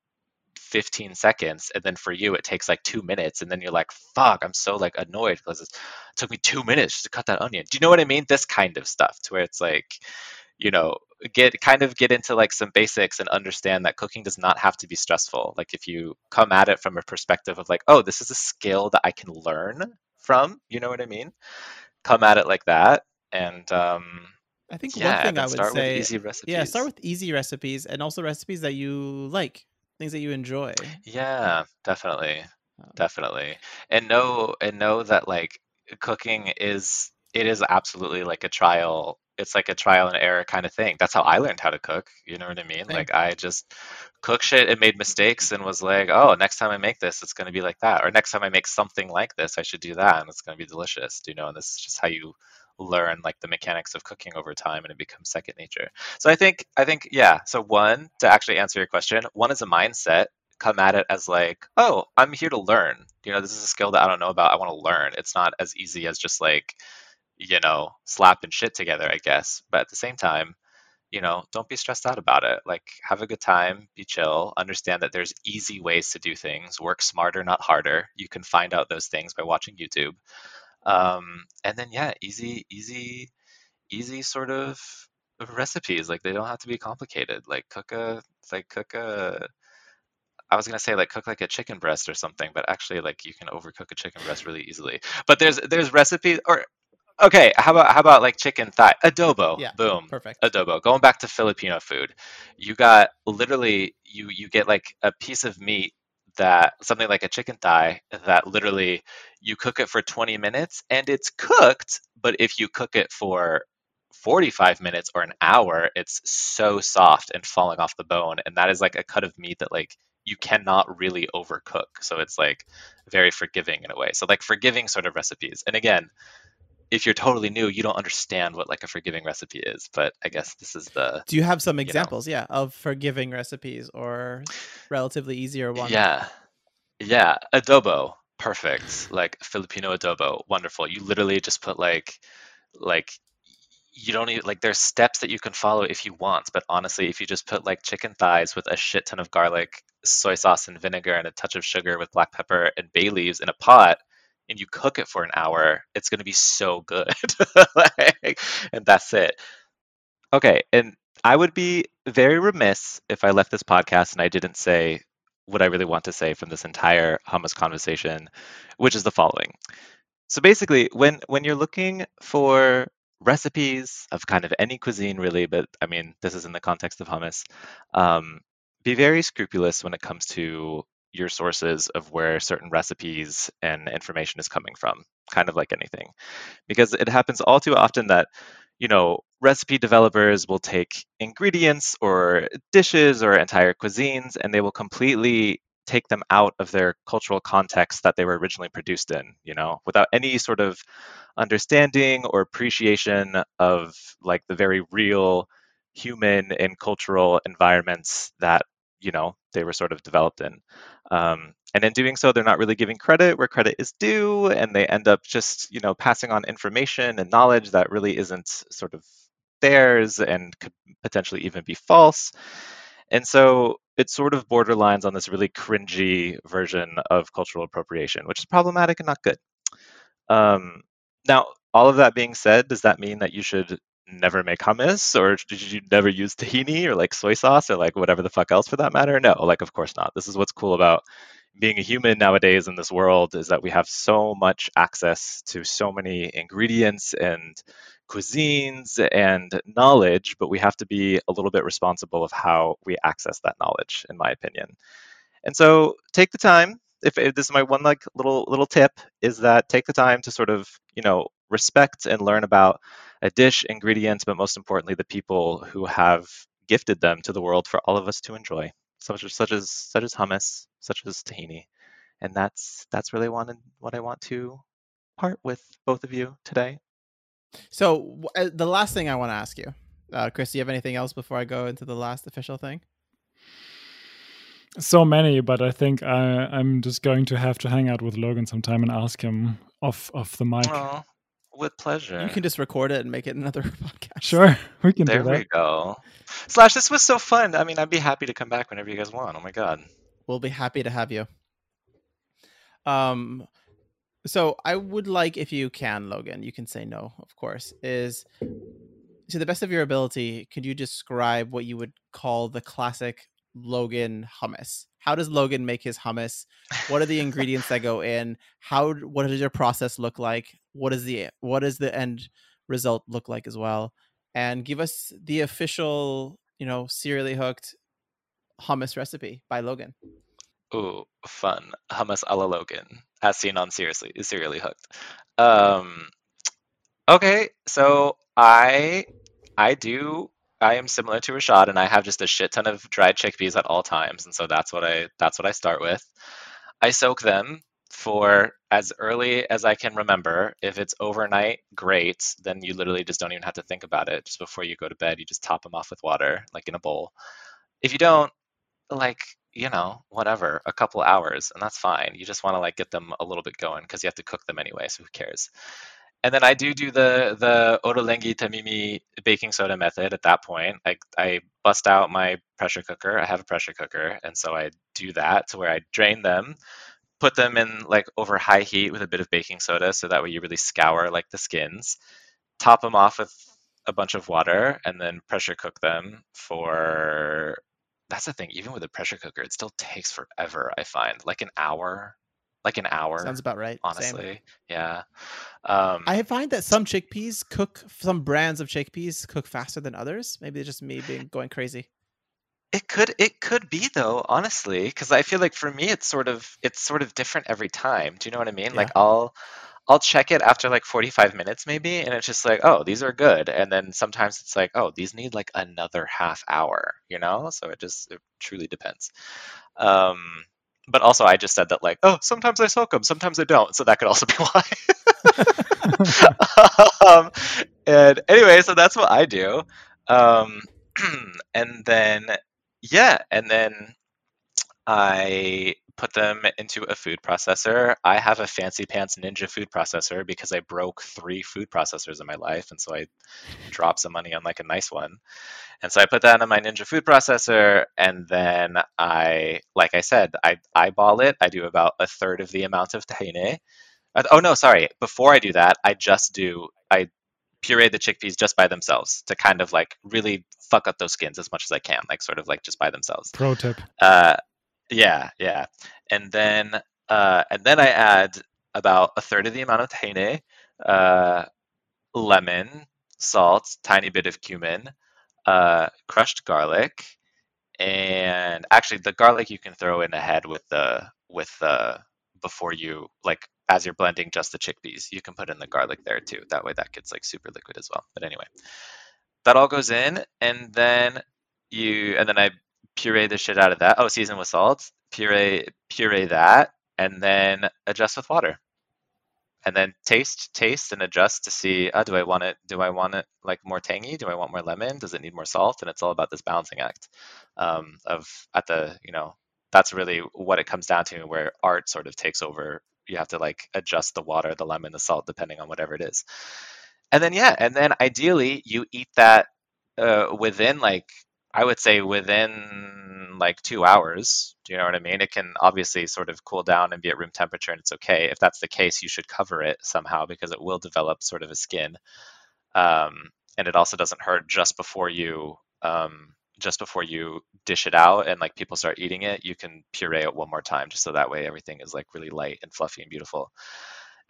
15 seconds and then for you it takes like two minutes and then you're like fuck i'm so like annoyed because it took me two minutes just to cut that onion. Do you know what i mean? This kind of stuff to where it's like you know get kind of get into like some basics and understand that cooking does not have to be stressful. Like if you come at it from a perspective of like oh this is a skill that i can learn from you know what i mean? Come at it like that and um I think yeah one thing then I would start say, with easy recipes yeah, start with easy recipes and also recipes that you like, things that you enjoy. yeah definitely Um, definitely. And know and know that like cooking is it is absolutely like a trial it's like a trial and error kind of thing. That's how i learned how to cook you know what i mean? Like i just cook shit and made mistakes and was like oh next time i make this it's going to be like that or next time i make something like this i should do that and it's going to be delicious you know? And this is just how you learn like the mechanics of cooking over time and it becomes second nature so i think i think yeah so one to actually answer your question one is a mindset come at it as like, oh, I'm here to learn. You know, this is a skill that I don't know about. I want to learn. It's not as easy as just like, you know, slapping shit together, I guess. But at the same time, you know, don't be stressed out about it. Like, have a good time, be chill, understand that there's easy ways to do things. Work smarter, not harder. You can find out those things by watching YouTube. Um, and then, yeah, easy, easy, easy sort of recipes. Like, they don't have to be complicated. Like, cook a, like, cook a, I was gonna say like cook like a chicken breast or something, but actually like you can overcook a chicken breast really easily. But there's there's recipes or Okay, how about how about like chicken thigh adobo? Yeah, Boom. Perfect. Adobo. Going back to Filipino food, you got literally you you get like a piece of meat that something like a chicken thigh that literally you cook it for 20 minutes and it's cooked, but if you cook it for 45 minutes or an hour, it's so soft and falling off the bone and that is like a cut of meat that like you cannot really overcook. So it's like very forgiving in a way. So like forgiving sort of recipes. And again, if you're totally new, you don't understand what like a forgiving recipe is. But I guess this is the Do you have some know. examples, yeah, of forgiving recipes or relatively easier ones? yeah, yeah, adobo, perfect. Like Filipino adobo, wonderful. You literally just put like like you don't need like there's steps that you can follow if you want, but honestly, if you just put like chicken thighs with a shit ton of garlic, soy sauce and vinegar and a touch of sugar with black pepper and bay leaves in a pot and you cook it for an hour, it's going to be so good. *laughs* like, and that's it. Okay, and I would be very remiss if I left this podcast and I didn't say what I really want to say from this entire hummus conversation, which is the following. So basically, when when you're looking for recipes of kind of any cuisine, really, but I mean, this is in the context of hummus, um, be very scrupulous when it comes to your sources of where certain recipes and information is coming from, kind of like anything. Because it happens all too often that, you know, recipe developers will take ingredients or dishes or entire cuisines and they will completely take them out of their cultural context that they were originally produced in, you know, without any sort of understanding or appreciation of like the very real human and cultural environments that you know they were sort of developed in. Um, and in doing so they're not really giving credit where credit is due and they end up just you know passing on information and knowledge that really isn't sort of theirs and could potentially even be false. And so it sort of borderlines on this really cringy version of cultural appropriation which is problematic and not good. Um, now all of that being said does that mean that you should never make hummus or did you never use tahini or like soy sauce or like whatever the fuck else for that matter? No like of course not. This is what's cool about being a human nowadays in this world is that we have so much access to so many ingredients and cuisines and knowledge but we have to be a little bit responsible of how we access that knowledge in my opinion. And so take the time. If, if this is my one like little little tip is that take the time to sort of you know respect and learn about a dish, ingredients, but most importantly, the people who have gifted them to the world for all of us to enjoy, such as such as such as hummus, such as tahini, and that's that's really wanted what I want to part with both of you today. So uh, the last thing I want to ask you, uh, Chris, do you have anything else before I go into the last official thing? So many, but I think I, I'm just going to have to hang out with Logan sometime and ask him off off the mic. Oh, with pleasure. You can just record it and make it another *laughs* podcast. Sure, we can there do that. we go. Slash, this was so fun. I mean, I'd be happy to come back whenever you guys want. Oh my god. We'll be happy to have you. Um, so I would like, if you can, Logan, you can say no, of course. Is to the best of your ability, could you describe what you would call the classic Logan hummus? How does Logan make his hummus? What are the ingredients that go in? How what does your process look like? What is the what does the end result look like as well? And give us the official, you know, serially hooked hummus recipe by Logan. Ooh, fun. Hummus a la Logan, as seen on Seriously Serially Hooked. Um, okay, so I I do I am similar to Rashad, and I have just a shit ton of dried chickpeas at all times, and so that's what I that's what I start with. I soak them for as early as I can remember. If it's overnight, great. Then you literally just don't even have to think about it. Just before you go to bed, you just top them off with water, like in a bowl. If you don't, like you know, whatever, a couple hours, and that's fine. You just want to like get them a little bit going because you have to cook them anyway, so who cares? and then I do do the the Ottolenghi Tamimi baking soda method. At that point, I I bust out my pressure cooker. I have a pressure cooker, and so I do that to where I drain them, put them in like over high heat with a bit of baking soda, so that way you really scour like the skins. Top them off with a bunch of water, and then pressure cook them for. That's the thing. Even with a pressure cooker, it still takes forever. I find like an hour like an hour. Sounds about right. Same. honestly, yeah. Um, I find that some chickpeas cook, some brands of chickpeas cook faster than others. Maybe it's just me being going crazy. It could it could be though, honestly, because I feel like for me it's sort of it's sort of different every time. Do you know what I mean? Like I'll I'll check it after like 45 minutes maybe, and it's just like, oh, these are good. And then sometimes it's like, oh, these need like another half hour, you know? So it just it truly depends. Um, but also I just said that like, oh, sometimes I soak them, sometimes I don't. So that could also be *laughs* why. um, and anyway, so that's what I do. Um, *clears throat* and then yeah, and then I put them into a food processor. I have a fancy pants Ninja food processor because I broke three food processors in my life, and so I dropped some money on like a nice one. And so I put that in my Ninja food processor, and then I, like I said, I eyeball it. I do about a third of the amount of tahini. Uh, oh no, sorry. Before I do that, I just do I puree the chickpeas just by themselves to kind of like really fuck up those skins as much as I can, like sort of like just by themselves. Pro tip. Uh, yeah, yeah, and then uh, and then I add about a third of the amount of tahini, uh, lemon, salt, tiny bit of cumin, uh, crushed garlic, and actually the garlic you can throw in ahead with the with the before you like as you're blending just the chickpeas. You can put in the garlic there too. That way that gets like super liquid as well. But anyway, that all goes in, and then you and then I puree the shit out of that. Oh, season with salt. Puree puree that, and then adjust with water. And then taste, taste, and adjust to see. Oh, do I want it? Do I want it like more tangy? Do I want more lemon? Does it need more salt? And it's all about this balancing act um, of at the you know that's really what it comes down to, where art sort of takes over. You have to like adjust the water, the lemon, the salt, depending on whatever it is. And then yeah, and then ideally you eat that uh, within like I would say within like two hours. Do you know what I mean? It can obviously sort of cool down and be at room temperature, and it's okay. If that's the case, you should cover it somehow because it will develop sort of a skin, um, and it also doesn't hurt just before you um, just before you dish it out and like people start eating it. You can puree it one more time just so that way everything is like really light and fluffy and beautiful.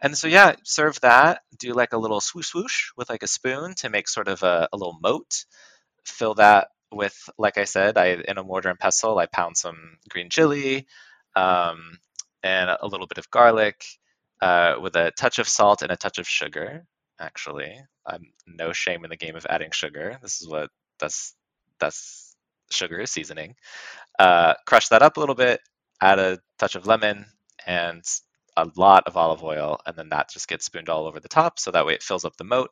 And so yeah, serve that. Do like a little swoosh swoosh with like a spoon to make sort of a, a little moat. Fill that with, like I said, I in a mortar and pestle, I pound some green chili um, and a little bit of garlic uh, with a touch of salt and a touch of sugar. Actually, I'm no shame in the game of adding sugar. This is what that's that's sugar is seasoning. Uh, crush that up a little bit. Add a touch of lemon and a lot of olive oil, and then that just gets spooned all over the top, so that way it fills up the moat,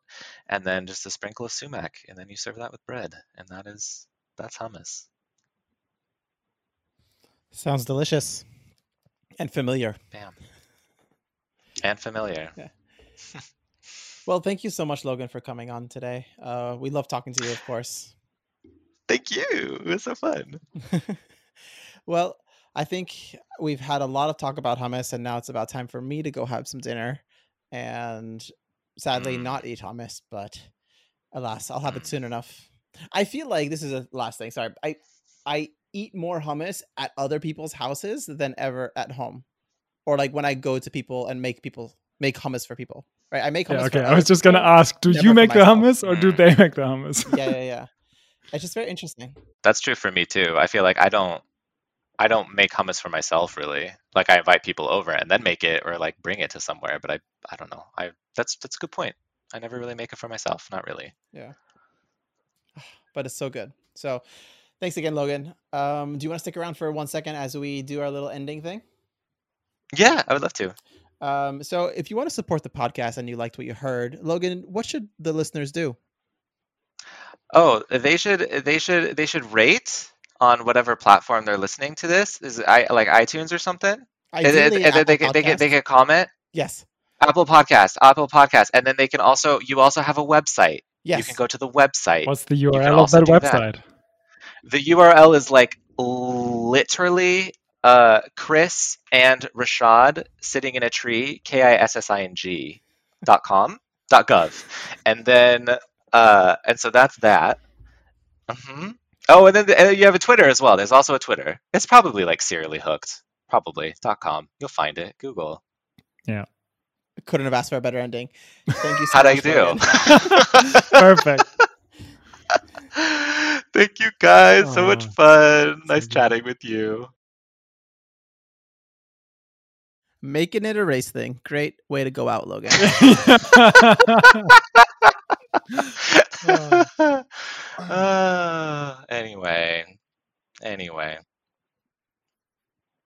and then just a sprinkle of sumac, and then you serve that with bread, and that is that's hummus. Sounds delicious and familiar. Bam. And familiar. Yeah. *laughs* well, thank you so much, Logan, for coming on today. Uh, we love talking to you, of course. Thank you. It was so fun. *laughs* well, I think we've had a lot of talk about hummus, and now it's about time for me to go have some dinner. And sadly, mm. not eat hummus, but alas, I'll have it soon enough. I feel like this is a last thing. Sorry, I I eat more hummus at other people's houses than ever at home, or like when I go to people and make people make hummus for people. Right, I make hummus. Yeah, okay, I was just gonna ask: Do you make the hummus, or do they *laughs* make the hummus? yeah, yeah, yeah. It's just very interesting. That's true for me too. I feel like I don't I don't make hummus for myself really. Like I invite people over and then make it or like bring it to somewhere, but I I don't know. I that's that's a good point. I never really make it for myself, not really. Yeah. *sighs* But it's so good. So thanks again, Logan. Um, do you want to stick around for one second as we do our little ending thing? Yeah, I would love to. Um, so if you want to support the podcast and you liked what you heard, Logan, what should the listeners do? Oh, they should they should they should rate on whatever platform they're listening to this. Is it I like iTunes or something? Ideally, and, and they, can, they can they can comment. Yes. Apple Podcast, Apple Podcast, and then they can also you also have a website. Yes. You can go to the website. What's the URL of that website? That. The URL is like literally uh, Chris and Rashad sitting in a tree, K I S S I N G dot com dot gov, and then uh, and so that's that. Mm-hmm. Oh, and then, the, and you have a Twitter as well. There's also a Twitter. It's probably like serially hooked. Probably .com. You'll find it. Google. Yeah. Couldn't have asked for a better ending. Thank you *laughs* so How'd I do? *laughs* Perfect. *laughs* Thank you guys. So much fun. so Nice good. chatting with you. Making it a race thing. Great way to go out, Logan. *laughs* *laughs* uh, anyway, anyway.